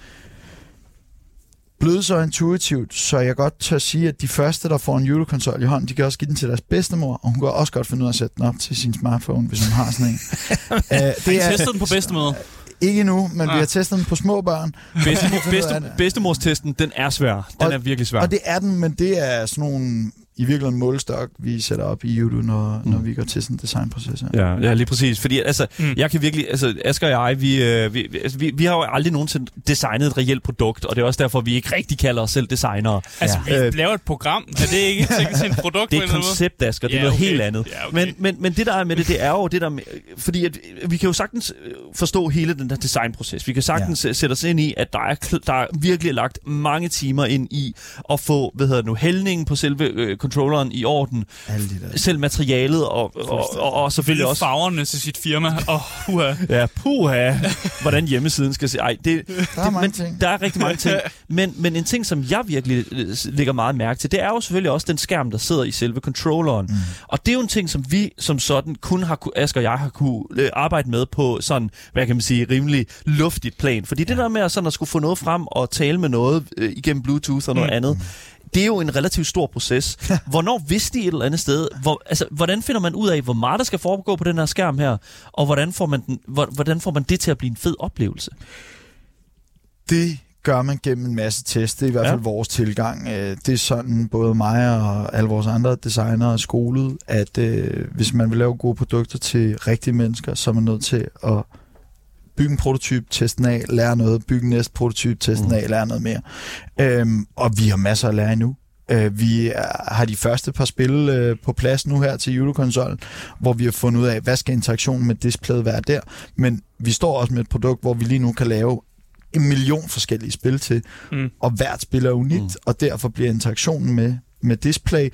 blevet så intuitivt, så jeg godt tør sige, at de første, der får en julekonsol i hånden, de kan også give den til deres bedstemor, og hun kan også godt finde ud af at sætte den op til sin smartphone, hvis hun har sådan en. Har I det er testet den på bedste måde? ikke nu, men Ah. vi har testet den på små børn. Bedste, Finde ud af bedste, det. bedstemorstesten, den er svær. Den Og- er virkelig svær. Og det er den, men det er sådan nogle i virkeligheden målestok, vi sætter op i YouTube, når, mm. når vi går til sådan en designproces. her. Ja, ja, lige præcis. Fordi altså, Mm. jeg kan virkelig, altså Asger og jeg, vi, øh, vi, vi- altså, vi, vi har jo aldrig nogensinde designet et reelt produkt, og det er også derfor, vi ikke rigtig kalder os selv designere. Altså, Ja. vi Øh, laver et program. Er det ikke til et produkt Det er et koncept, Asger. Det er Ja, noget okay. helt andet. Ja, okay. Men, men, men det der er med det, det er jo det der med, fordi at, vi kan jo sagtens øh, forstå hele den der designproces. Vi kan sagtens ja. sætte os ind i, at der er, der er virkelig lagt mange timer ind i at få, hvad hedder det nu, hældningen på selve øh, controlleren i orden. Alle de der. Selv materialet og, og, og, og selvfølgelig også... farverne til sit firma. Åh, oh, uha. Ja, puha, hvordan hjemmesiden skal se. Ej, det, Der er det, mange men, ting. Der er rigtig mange ting. Men, men en ting, som jeg virkelig øh, lægger meget mærke til, det er jo selvfølgelig også den skærm, der sidder i selve controlleren. Mm. Og det er jo en ting, som vi som sådan kun har, Asger og jeg har kunne øh, arbejde med på sådan, hvad kan man sige, rimelig luftigt plan. Fordi det der med at, sådan at skulle få noget frem og tale med noget øh, igennem Bluetooth og noget Mm. mm. andet, det er jo en relativt stor proces. Hvornår vidste I et eller andet sted? Hvor, altså, hvordan finder man ud af, hvor meget der skal foregå på den her skærm her? Og hvordan får man, den, hvor- hvordan får man det til at blive en fed oplevelse? Det gør man gennem en masse er i hvert Ja. fald vores tilgang. Øh, Det er sådan, både mig og alle vores andre designere er skolet, at øh, hvis man vil lave gode produkter til rigtige mennesker, så er man nødt til at bygge en prototyp, teste den af, lære noget, bygge en næste prototyp, teste den Mm. af, lære noget mere. Øhm, og vi har masser at lære endnu. Øh, vi er, har de første par spil øh, på plads nu her til julekonsollen, hvor vi har fundet ud af, hvad skal interaktionen med displayet være der. Men vi står også med et produkt, hvor vi lige nu kan lave en million forskellige spil til, Mm. og hvert spil er unikt. Mm. og derfor bliver interaktionen med, med display,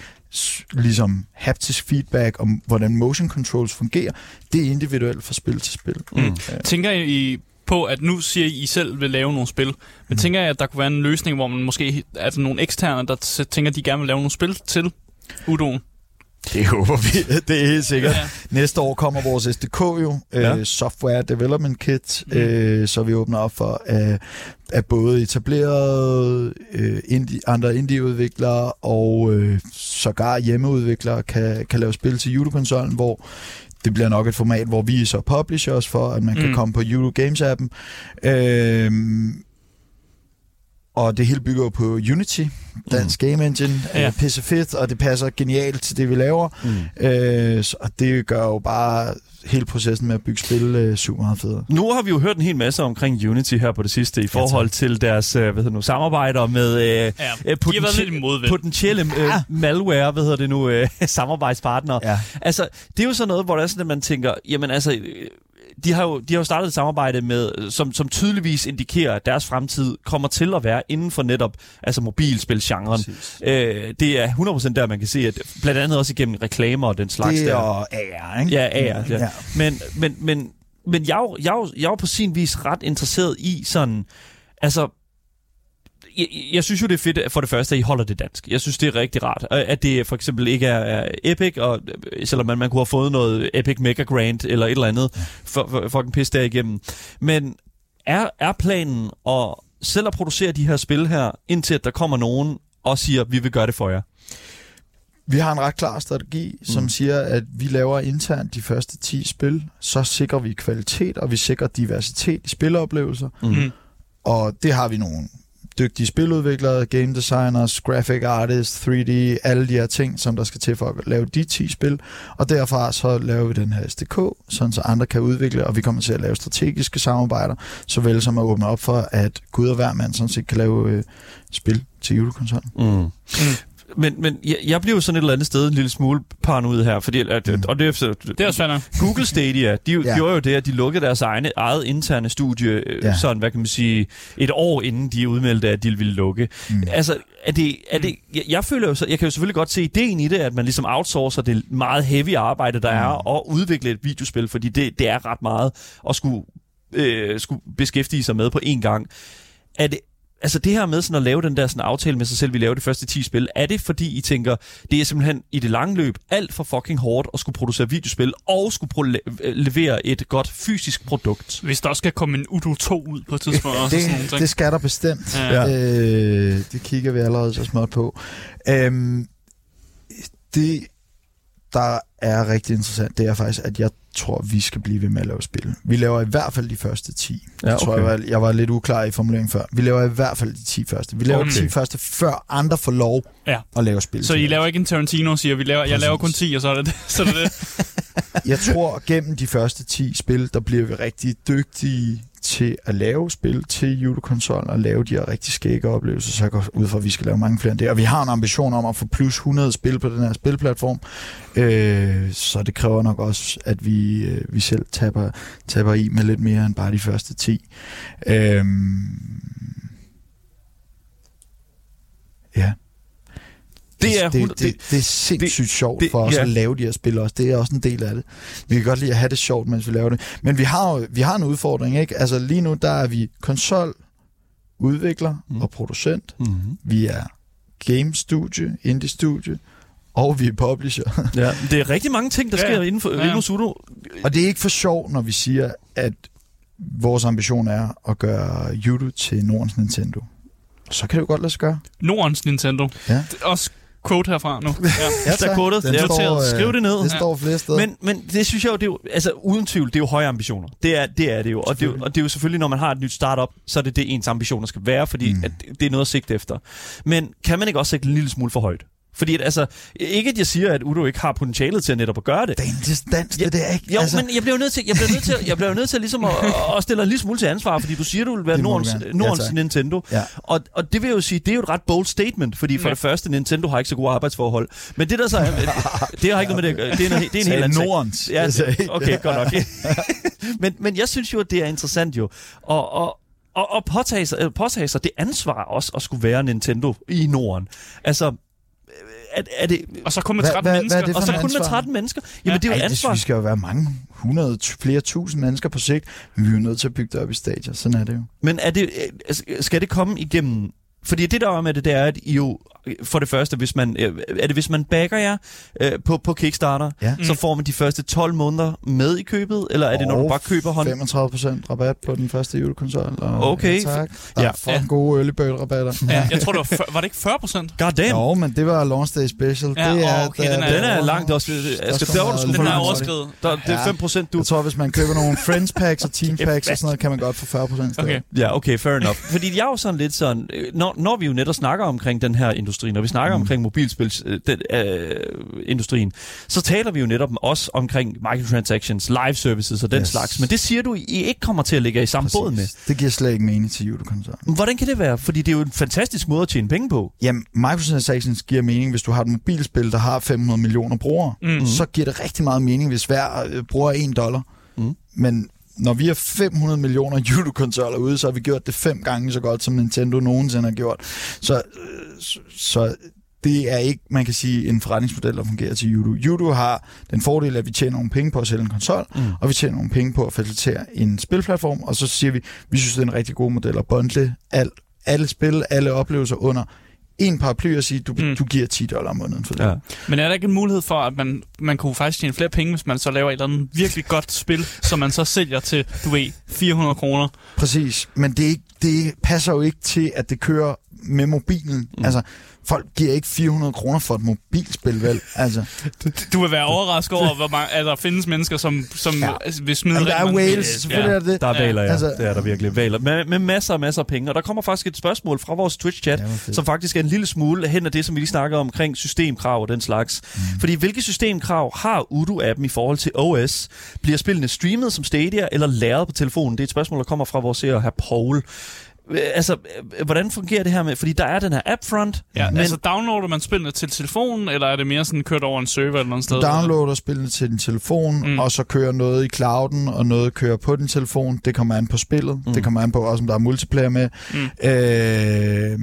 ligesom haptisk feedback om, hvordan motion controls fungerer, det er individuelt fra spil til spil. Mm. Øh, Tænker I på, at nu siger I, I selv vil lave nogle spil, men Mm. tænker jeg, at der kunne være en løsning, hvor man måske, altså nogle eksterne, der tænker, at de gerne vil lave nogle spil til Udoen? Det håber vi. Det er helt sikkert. Ja. Næste år kommer vores SDK jo, Ja. øh, Software Development Kit, Mm. øh, så vi åbner op for, at, at både etablerede øh, indie, andre indie-udviklere og øh, sågar hjemmeudviklere kan, kan lave spil til julekonsollen, hvor det bliver nok et format, hvor vi så publishers for, at man kan Mm. komme på Euro Games-appen. Øh, og det hele bygger på Unity, dansk mm. game engine, Ja. ja. pisse fedt, og det passer genialt til det, vi laver. Mm. Øh, så- og det gør jo bare hele processen med at bygge spil øh, super meget federe. Nu har vi jo hørt en hel masse omkring Unity her på det sidste, i forhold til deres øh, hvad hedder det nu, samarbejder med øh, Ja, øh, ved. potentielle øh, malware, hvad hedder det nu, øh, samarbejdspartnere. Ja. Altså, det er jo sådan noget, hvor der er sådan, at man tænker, jamen altså, øh, de har jo, de har jo startet et samarbejde med, som, som tydeligvis indikerer, at deres fremtid kommer til at være inden for netop altså mobilspilsgenren. Øh, det er 100% der, man kan se, at blandt andet også igennem reklamer og den slags Det der. og AR, ikke? Ja, AR. Ja. Ja. Men, men, men, men jeg, er jo- jeg, er jo- jeg er jo på sin vis ret interesseret i sådan... Altså, jeg, jeg synes jo, det er fedt for det første, at I holder det dansk. Jeg synes, det er rigtig rart. At det for eksempel ikke er, er Epic, og øh, selvom man, man kunne have fået noget Epic Mega Grant eller et eller andet for, for, for en pis derigennem. Men er, er planen at selv at producere de her spil her, indtil at der kommer nogen og siger, vi vil gøre det for jer? Vi har en ret klar strategi, som Mm. siger, at vi laver internt de første 10 spil, så sikrer vi kvalitet, og vi sikrer diversitet i spiloplevelser. Mm. Og det har vi nogle dygtige spiludviklere, game designers, graphic artists, 3D, alle de her ting, som der skal til for at lave de 10 spil. Og derfra så laver vi den her SDK, sådan så andre kan udvikle, og vi kommer til at lave strategiske samarbejder, såvel som at åbne op for, at Gud og hver mand sådan set kan lave øh, spil til julekonsollen. Mm. Mm. Men, men jeg, jeg bliver jo sådan et eller andet sted en lille smule paranoid her, fordi, at, Mm. og det er, Det er også. Google Stadia, de ja. Gjorde jo det, at de lukkede deres egne, eget interne studie, ja. Ja. sådan, hvad kan man sige, et år inden de udmeldte, at de ville lukke. Mm. Mm. Altså, er det, er det, jeg, jeg føler jo så, jeg kan jo selvfølgelig godt se ideen i det, at man ligesom outsourcer det meget heavy arbejde, der mm. er, og udvikle et videospil, fordi det, det er ret meget at skulle, øh, skulle beskæftige sig med på én gang. Er det, altså det her med sådan at lave den der sådan aftale med sig selv, vi laver de første 10 spil, er det fordi I tænker, det er simpelthen i det lange løb alt for fucking hårdt at skulle producere videospil, og skulle pro- le- levere et godt fysisk produkt? Hvis der også skal komme en Udo 2 ud på et tidspunkt. også, og sådan nogle Det, ting. det skal der bestemt. Ja. Øh, det kigger vi allerede så småt på. Øhm, det, der er rigtig interessant, det er faktisk, at jeg tror, vi skal blive ved med at lave spil. Vi laver i hvert fald de første 10. Ja, Jeg tror, okay. jeg var, jeg var lidt uklar i formuleringen før. Vi laver i hvert fald de 10 første. Vi laver Okay. de 10 første, før andre får lov Ja. at lave spil. Så I laver ikke en Tarantino og siger, vi laver, jeg laver kun Præcis. 10, og så er det det. Så er det, det. Jeg tror, gennem de første 10 spil, der bliver vi rigtig dygtige til at lave spil til julekonsollen og lave de her rigtig skægge oplevelser, så jeg går ud fra, at vi skal lave mange flere end det. Og vi har en ambition om at få plus 100 spil på den her spilplatform, øh, så det kræver nok også, at vi, øh, vi selv tapper, tapper i med lidt mere end bare de første 10. Øh, ja. Det er det, det, det, det er sindssygt sjovt det- for os ja. at lave de her spil også. Det er også en del af det. Vi kan godt lide at have det sjovt, mens vi laver det. Men vi har jo vi har en udfordring, ikke? Altså lige nu, der er vi konsol, udvikler mm. og producent. Mm-hmm. Vi er game-studie, indie-studie, og vi er publisher. Ja, det er rigtig mange ting, der sker ja. inden for Ja. Sudo. og det er ikke for sjov, når vi siger, at vores ambition er at gøre Yudu til Nordens Nintendo. Så kan det jo godt lade sig gøre. Nordens Nintendo. Ja. Det er også quote herfra nu. Ja. Ja, Der er kodet. Den Det er står, øh, Skriv det ned. Det står flere steder. Men, men det synes jeg jo, det er jo, altså uden tvivl, det er jo høje ambitioner. Det er det, er det jo. Og det, er jo- og det er jo selvfølgelig, når man har et nyt startup, så er det det, ens ambitioner skal være, fordi Mm. mm. at det er noget at sigte efter. Men kan man ikke også sætte en lille smule for højt? Fordi at, altså, ikke at jeg siger, at Udo ikke har potentialet til at netop at gøre det. det er en distans, det der ikke. Jo, altså, men jeg bliver nødt til, jeg bliver nødt til, jeg bliver nødt til ligesom at, at stille en lille smule til ansvar, fordi du siger, du vil være Nordens. Ja, Nordens tak. Nintendo. Ja. Og, og det vil jeg jo sige, det er jo et ret bold statement, fordi for Ja. det første, Nintendo har ikke så gode arbejdsforhold. Men det der så er, det har ikke noget med det. Det er en, det er en helt anden. Nordens. Ja, okay, godt nok. men, men jeg synes jo, at det er interessant jo. Og, og, og, og påtage, sig, påtage sig det ansvar også at skulle være Nintendo i Norden. Altså, er, er det... Og så kun med Hvad- 13 hvad- mennesker. hvad det Og så kun med ansvar? 13 mennesker. Jamen, Ja. det er jo Ej, det, ansvar. vi skal jo være mange hundrede, flere tusind mennesker på sigt, men vi er jo nødt til at bygge det op i stadier. Sådan er det jo. Men er det, øh, skal det komme igennem... Fordi det der er med det, det er, at I jo for det første, hvis man, øh, er det hvis man backer jer øh, på, på Kickstarter, Ja. så får man de første 12 måneder med i købet, eller er det, når du Og bare køber hånd? 35% rabat på den første julekonsol. Og, Okay. Ja, tak. Der Ja. er fucking gode early bird rabatter. Ja, jeg tror, det var, var det ikke 40 procent? God damn. Jo, men det var launch day special. Ja, det er, okay, den er- Den er langt også. Jeg skal, der var du sgu Den for er overskrevet. Der, det er Ja. 5 procent, du... Jeg tror, hvis man køber nogle friends packs og team packs og sådan noget, kan man godt få 40% stadig. Okay. Ja, okay, fair enough. Fordi jeg er jo sådan lidt sådan, øh, når, når vi jo netop snakker omkring den her industri, når vi snakker mm. omkring mobilspilsindustrien, øh, øh, industrien, så taler vi jo netop også omkring microtransactions, live services og den Yes. slags. Men det siger du, I ikke kommer til at ligge i samme båd med. Det giver slet ikke mening til julekonsollen. Hvordan kan det være? Fordi det er jo en fantastisk måde at tjene penge på. Jamen, microtransactions giver mening, hvis du har et mobilspil, der har 500 millioner brugere. Mm. Så giver det rigtig meget mening, hvis hver øh, bruger 1 dollar. Mm. Men når vi har 500 millioner YouTube-konsoller ude, så har vi gjort det fem gange så godt, som Nintendo nogensinde har gjort. Så, øh, så, så det er ikke, man kan sige, en forretningsmodel, der fungerer til Yudu. Yudu har den fordel, at vi tjener nogle penge på at sælge en konsol, mm. og vi tjener nogle penge på at facilitere en spilplatform, og så siger vi, vi synes, det er en rigtig god model at bundle alt, alle spil, alle oplevelser under en paraply og sige, du, mm. du giver 10 dollar om måneden for det. Ja. Men er der ikke en mulighed for, at man, man kunne faktisk tjene flere penge, hvis man så laver et eller andet virkelig godt spil, som man så sælger til, du ved, 400 kroner? Præcis, men det, det passer jo ikke til, at det kører med mobilen. Mm. Altså, folk giver ikke 400 kroner for et mobilspil, vel? Altså. Du vil være overrasket over, hvor mange, at der findes mennesker, som, som ja. vil smide Jamen, der er Wales, selvfølgelig ja. er det. Der er valer, ja. Altså, det er der virkelig. Valer. Med, med masser og masser af penge. Og der kommer faktisk et spørgsmål fra vores Twitch-chat, ja, som faktisk er en lille smule hen af det, som vi lige snakker om, omkring systemkrav og den slags. Mm. Fordi hvilke systemkrav har Udo-appen i forhold til OS? Bliver spillene streamet som Stadia eller læret på telefonen? Det er et spørgsmål, der kommer fra vores seer her Paul. Øh, altså, øh, hvordan fungerer det her med, fordi der er den her app-front. Ja, men, altså downloader man spillene til telefonen, eller er det mere sådan kørt over en server eller noget sted? Downloader spillene til din telefon, mm. og så kører noget i clouden, og noget kører på din telefon. Det kommer an på spillet. Mm. Det kommer an på også, om der er multiplayer med. Mm. Øh,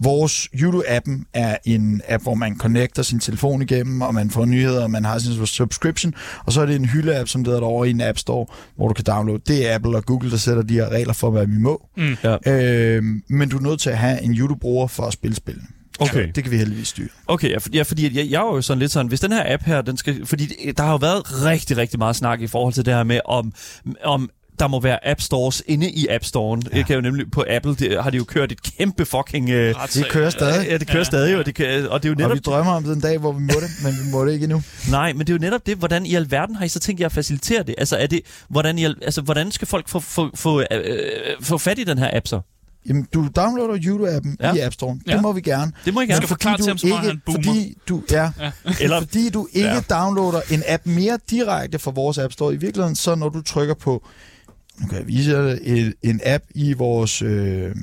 Vores YouTube-appen er en app, hvor man connecter sin telefon igennem, og man får nyheder, og man har sin subscription. Og så er det en hylde-app, som hedder over i en App Store, hvor du kan downloade. Det er Apple og Google, der sætter de her regler for, hvad vi må. Mm. Ja. Øh, men du er nødt til at have en YouTube-bruger for at spille spillene. Okay. det kan vi heldigvis styre. Okay, ja, for, ja, fordi jeg, jeg var jo sådan lidt sådan, hvis den her app her, den skal, fordi der har jo været rigtig, rigtig meget snak i forhold til det her med, om, om der må være App Stores inde i App Store'en. Ja. Det kan jo nemlig på Apple, det, har de jo kørt et kæmpe fucking... Øh, det kører stadig. Ja, det kører ja. stadig, og det, kan, og det er jo netop... Og vi drømmer om den dag, hvor vi må det, men vi må det ikke endnu. Nej, men det er jo netop det, hvordan i alverden har I så tænkt jer at facilitere det? Altså, er det, hvordan, I, altså, hvordan skal folk få, få, få, øh, få fat i den her app så? Jamen, du downloader YouTube-appen ja. i App Store. Det ja. må vi gerne. Det må I gerne. skal forklare til ham, som ikke, fordi du, ja, ja. Eller, fordi du ikke ja. downloader en app mere direkte fra vores App Store. I virkeligheden, så når du trykker på nu kan jeg vise jer en, en app i vores øh,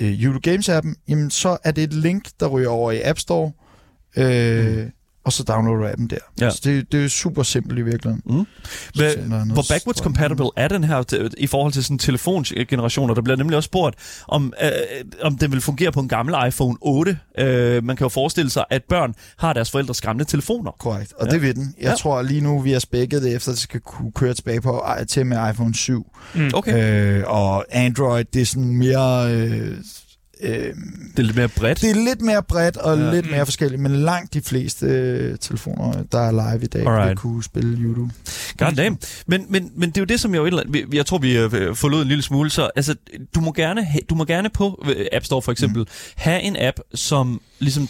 øh, YouTube Games-appen, jamen så er det et link, der ryger over i App Store, øh, mm og så downloader du appen der. Ja. Så det, det er super simpelt i virkeligheden. Mm. Hvad, hvor backwards compatible er den her i forhold til sådan telefongenerationer? Der bliver nemlig også spurgt, om, øh, om den vil fungere på en gammel iPhone 8. Øh, man kan jo forestille sig, at børn har deres forældres gamle telefoner. Korrekt, og ja. det vil den. Jeg ja. tror lige nu, vi har spækket det efter, at det skal kunne køre tilbage på til med iPhone 7. Mm. Okay. Øh, og Android, det er sådan mere... Øh, Øh, det er lidt mere bredt? Det er lidt mere bredt og ja. lidt mere forskelligt, men langt de fleste øh, telefoner, der er live i dag, Alright. vil kunne spille YouTube. God damn. Men, men, men det er jo det, som jeg jo jeg tror, vi øh, forlod en lille smule. Så altså, du må gerne, du må gerne på øh, App Store for eksempel, mm. have en app, som ligesom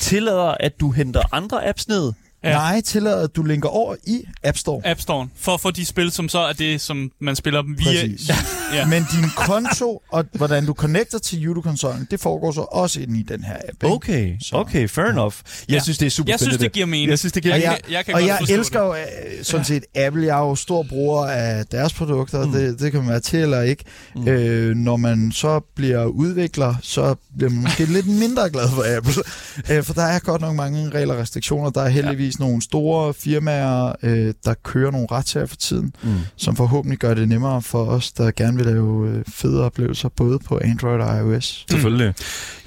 tillader, at du henter andre apps ned, Ja. Nej, tillader, at du linker over i App Store. App Store. For at få de spil, som så er det, som man spiller via... Præcis. ja. Men din konto og hvordan du connecter til YouTube-konsollen, det foregår så også ind i den her app. Ikke? Okay, så. okay, fair enough. Jeg ja. synes, det er super Jeg synes, det giver mening. Jeg synes, det giver mening. Jeg, jeg, kan og jeg elsker jo øh, sådan set Apple. Jeg er jo stor bruger af deres produkter. Mm. Det, det kan man være til eller ikke. Mm. Øh, når man så bliver udvikler, så bliver man måske lidt mindre glad for Apple. Øh, for der er godt nok mange regler og restriktioner. Der er heldigvis eksempelvis nogle store firmaer, øh, der kører nogle retssager for tiden, mm. som forhåbentlig gør det nemmere for os, der gerne vil lave øh, fede oplevelser, både på Android og iOS. Mm. Selvfølgelig.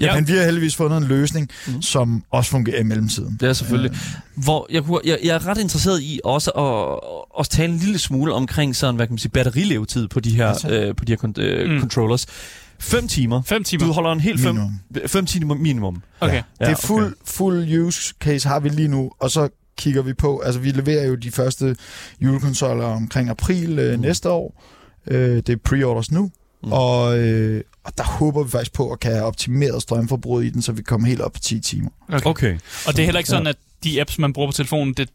Ja, men vi har heldigvis fundet en løsning, mm. som også fungerer i mellemtiden. Det er selvfølgelig. Øh. Hvor jeg, jeg, jeg er ret interesseret i også at, at tale en lille smule omkring sådan, hvad kan man sige, batterilevetid på de her, øh, på de her øh, mm. controllers. Fem timer. Fem timer. Du holder en helt fem, fem timer minimum. Okay. Ja. Ja, det er fuld, okay. fuld use case har vi lige nu, og så kigger vi på, altså vi leverer jo de første julekonsoller omkring april øh, mm. næste år. Øh, det er pre-orders nu, mm. og, øh, og der håber vi faktisk på at kan have optimeret strømforbruget i den, så vi kommer helt op på 10 timer. Okay. okay. Og det er heller ikke sådan, ja. at de apps, man bruger på telefonen, det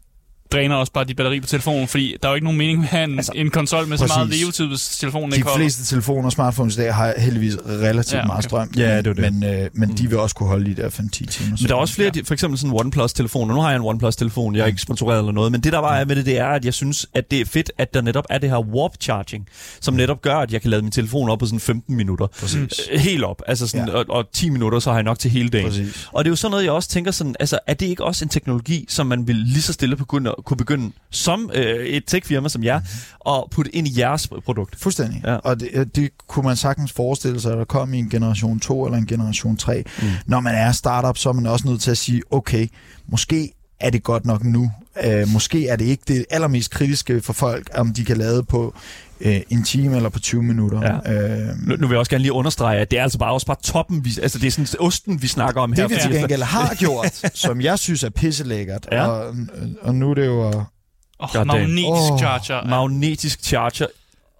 dræner også bare de batteri på telefonen, fordi der er jo ikke nogen mening med at have en, altså, en konsol med præcis. så meget levetid, hvis telefonen de ikke holder. De fleste telefoner og smartphones i dag har heldigvis relativt ja, okay. meget strøm, ja, det er det. men, øh, men mm. de vil også kunne holde de der 5-10 timer. Men der er også flere, ja. for eksempel sådan OnePlus-telefoner. Nu har jeg en OnePlus-telefon, jeg er ikke sponsoreret eller noget, men det der var med det, det er, at jeg synes, at det er fedt, at der netop er det her warp charging, som netop gør, at jeg kan lade min telefon op på sådan 15 minutter. Præcis. Øh, helt op. Altså sådan, ja. og, og 10 minutter, så har jeg nok til hele dagen. Præcis. Og det er jo sådan noget, jeg også tænker sådan, altså er det ikke også en teknologi, som man vil lige så stille begynde kunne begynde som øh, et tech-firma som jer, at putte ind i jeres produkt. Fuldstændig. Ja. Og det, øh, det kunne man sagtens forestille sig, at der kom i en generation 2 eller en generation 3. Mm. Når man er startup, så er man også nødt til at sige, okay, måske er det godt nok nu. Uh, måske er det ikke det allermest kritiske for folk, om de kan lade på uh, en time eller på 20 minutter. Ja. Uh, Nu, nu vil jeg også gerne lige understrege, at det er altså bare også bare toppen. Vi, altså det er sådan osten, vi snakker om her. det vi til gengæld har gjort, som jeg synes er pisselækkert, Ja. og, og nu er det jo... Oh, magnetisk Åh, charger. magnetisk charger.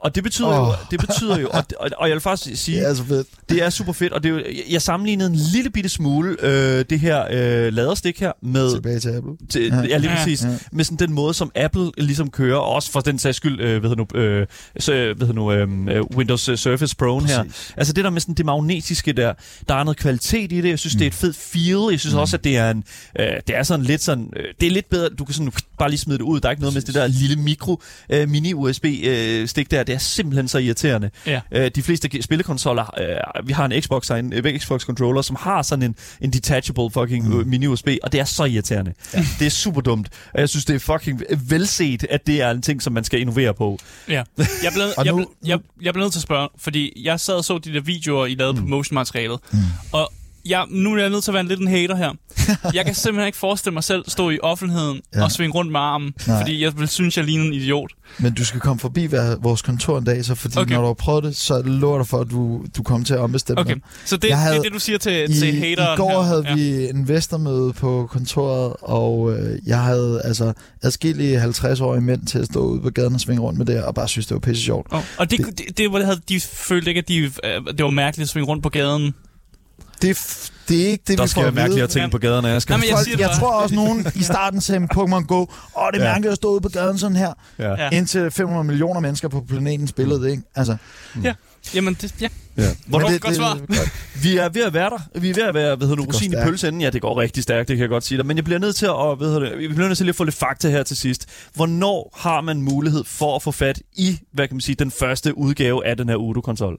Og det betyder oh. Jo, det betyder jo og, og, og jeg vil faktisk sige, Det er så fedt. det er super fedt, og det er jo, jeg sammenlignede en lille bitte smule øh, det her øh, laderstik her med, Tilbage til Apple. til, ja, Ja. lige Ja. præcis, Ja. med sådan den måde, som Apple ligesom kører, og også for den sags skyld, øh, hvad hedder nu, øh, så, hvad hedder nu øh, Windows øh, Surface Pro her. Altså det der med sådan det magnetiske der, der er noget kvalitet i det. Jeg synes, mm. det er et fedt feel. Jeg synes mm. også, at det er en, øh, det er sådan lidt sådan, øh, det er lidt bedre, du kan sådan bare lige smide det ud. Der er ikke noget med det der lille mikro øh, mini USB øh, stik der. Det er simpelthen så irriterende. Ja. Øh, de fleste spillekonsoller, øh, vi har en Xbox herinde, øh, Xbox controller, som har sådan en, en detachable fucking mm. mini USB, og det er så irriterende. Ja. Det er super dumt. Og jeg synes, det er fucking velset, at det er en ting, som man skal innovere på. Ja. Jeg blev, Og jeg, nu- blev, jeg, jeg blev nødt til at spørge, fordi jeg sad og så de der videoer, I lavede mm. på motion-materialet, mm. og jeg, nu er jeg nødt til at være en lidt en hater her. Jeg kan simpelthen ikke forestille mig selv stå i offentligheden ja. Og svinge rundt med armen, Nej. fordi jeg vil synes, jeg ligner en idiot. Men du skal komme forbi vores kontor en dag, så fordi Okay. når du har prøvet det, så lover dig for, at du, du kommer til at ombestemme Okay, dig. så det, Jeg havde- det er det, du siger til, I, til I hateren går her. havde ja. vi investormøde på kontoret, og øh, jeg havde altså adskillige 50-årige mænd til at stå ude på gaden og svinge rundt med det, og bare synes, det var pisse sjovt. Oh, og det, det, det, det, havde, de følte ikke, at de, øh, det var mærkeligt at svinge rundt på gaden. Det, er det er ikke det, Der vi skal får at vide. mærkeligere ting Ja. på gaderne. Jeg skal Nej, men jeg Folk, det jeg tror også, nogen i starten sagde Pokémon Go, åh, det er Ja. mærkeligt at stå ude på gaden sådan her, ja. Indtil 500 millioner mennesker på planeten spillede det, ikke? Altså, Ja. Jamen, det, ja. Ja. Hvornår? men Godt svar. godt. Vi er ved at være der. Vi er ved at være, hvad hedder du, rosin i pølseenden. Ja, det går rigtig stærkt, det kan jeg godt sige dig. Men jeg bliver nødt til at, hvad hedder det, vi bliver nødt til at få lidt fakta her til sidst. Hvornår har man mulighed for at få fat i, hvad kan man sige, den første udgave af den her Udo-konsol?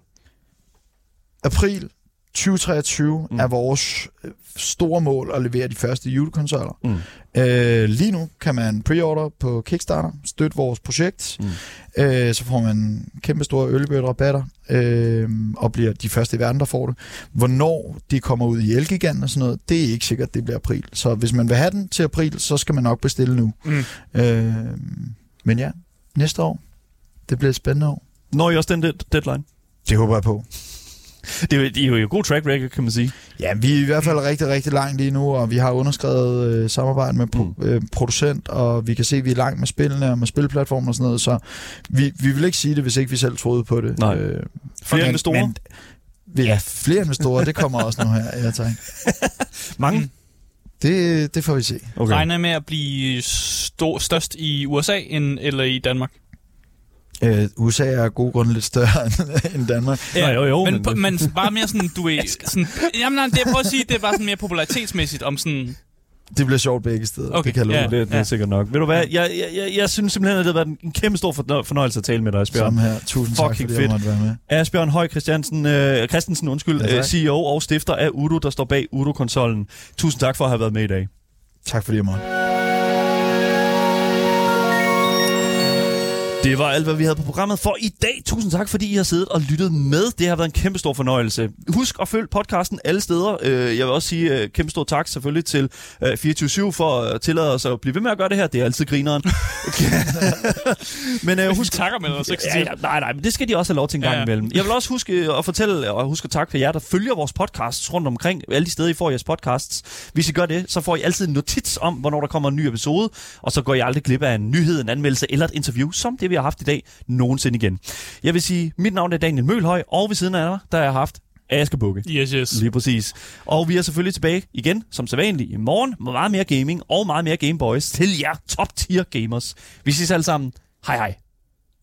April 2023 Mm. er vores øh, store mål at levere de første julekonsoller. Mm. Øh, lige nu kan man preorder på Kickstarter, støtte vores projekt. Mm. Øh, så får man kæmpe store early rabatter øh, og bliver de første i verden, der får det. Hvornår de kommer ud i Elgiganten og sådan noget, det er ikke sikkert, det bliver april. Så hvis man vil have den til april, så skal man nok bestille nu. Mm. Øh, men ja, næste år, det bliver et spændende år. Når I også den dead- deadline? Det håber jeg på. Det er jo, det er jo en god track record, kan man sige. Ja, vi er i hvert fald rigtig, rigtig langt lige nu, og vi har underskrevet øh, samarbejde med pro- Mm. øh, producent, og vi kan se, at vi er langt med spillene og med spilplatformer og sådan noget, så vi, vi vil ikke sige det, hvis ikke vi selv troede på det. Nej. Øh, Flere men- investorer? Men, ja, flere investorer, det kommer også nu her. Ja, tak. Mange? Mm. Det, det får vi se. Okay. Regner jeg med at blive stor, størst i USA end, eller i Danmark? Øh, USA er af gode grunde lidt større end- Danmark. Nå, jo, jo, men, men- men, men bare mere sådan, du er... Sådan, jamen, nej, det jeg prøver at sige, det er bare sådan mere popularitetsmæssigt om sådan... Det bliver sjovt begge steder. Okay, det kan jeg love ja. Det, det er Ja. sikkert nok. Ved du hvad, jeg, jeg, jeg, jeg synes simpelthen, at det har været en kæmpe stor fornø- fornøjelse at tale med dig, Asbjørn. Samme her. Tusind tak, Fucking fordi fedt. jeg måtte være med. Asbjørn Høj Christiansen, øh, Christensen, undskyld, Ja, tak. øh, CEO og stifter af Udo, der står bag Udo-konsollen. Tusind tak for at have været med i dag. Tak fordi jeg måtte. Det var alt, hvad vi havde på programmet for i dag. Tusind tak, fordi I har siddet og lyttet med. Det har været en kæmpe stor fornøjelse. Husk at følge podcasten alle steder. Øh, Jeg vil også sige øh, kæmpe stor tak selvfølgelig til øh, 24 for at tillade os at blive ved med at gøre det her. Det er altid grineren. men øh, Husk takker med os, ikke? Ja, ja, nej, nej, men det skal de også have lov til en gang Ja, ja, imellem. Jeg vil også huske øh, at fortælle og huske at takke for jer, der følger vores podcasts rundt omkring. Alle de steder, I får jeres podcasts. Hvis I gør det, så får I altid en notits om, hvornår der kommer en ny episode. Og så går I aldrig glip af en nyhed, en anmeldelse eller et interview, som det vi har haft i dag, nogensinde igen. Jeg vil sige, mit navn er Daniel Mølhøj, og ved siden af mig, der har jeg haft Aske Bukke. Yes, yes. Lige præcis. Og vi er selvfølgelig tilbage igen, som sædvanligt, i morgen med meget mere gaming og meget mere Gameboys til jer top tier gamers. Vi ses alle sammen. Hej hej.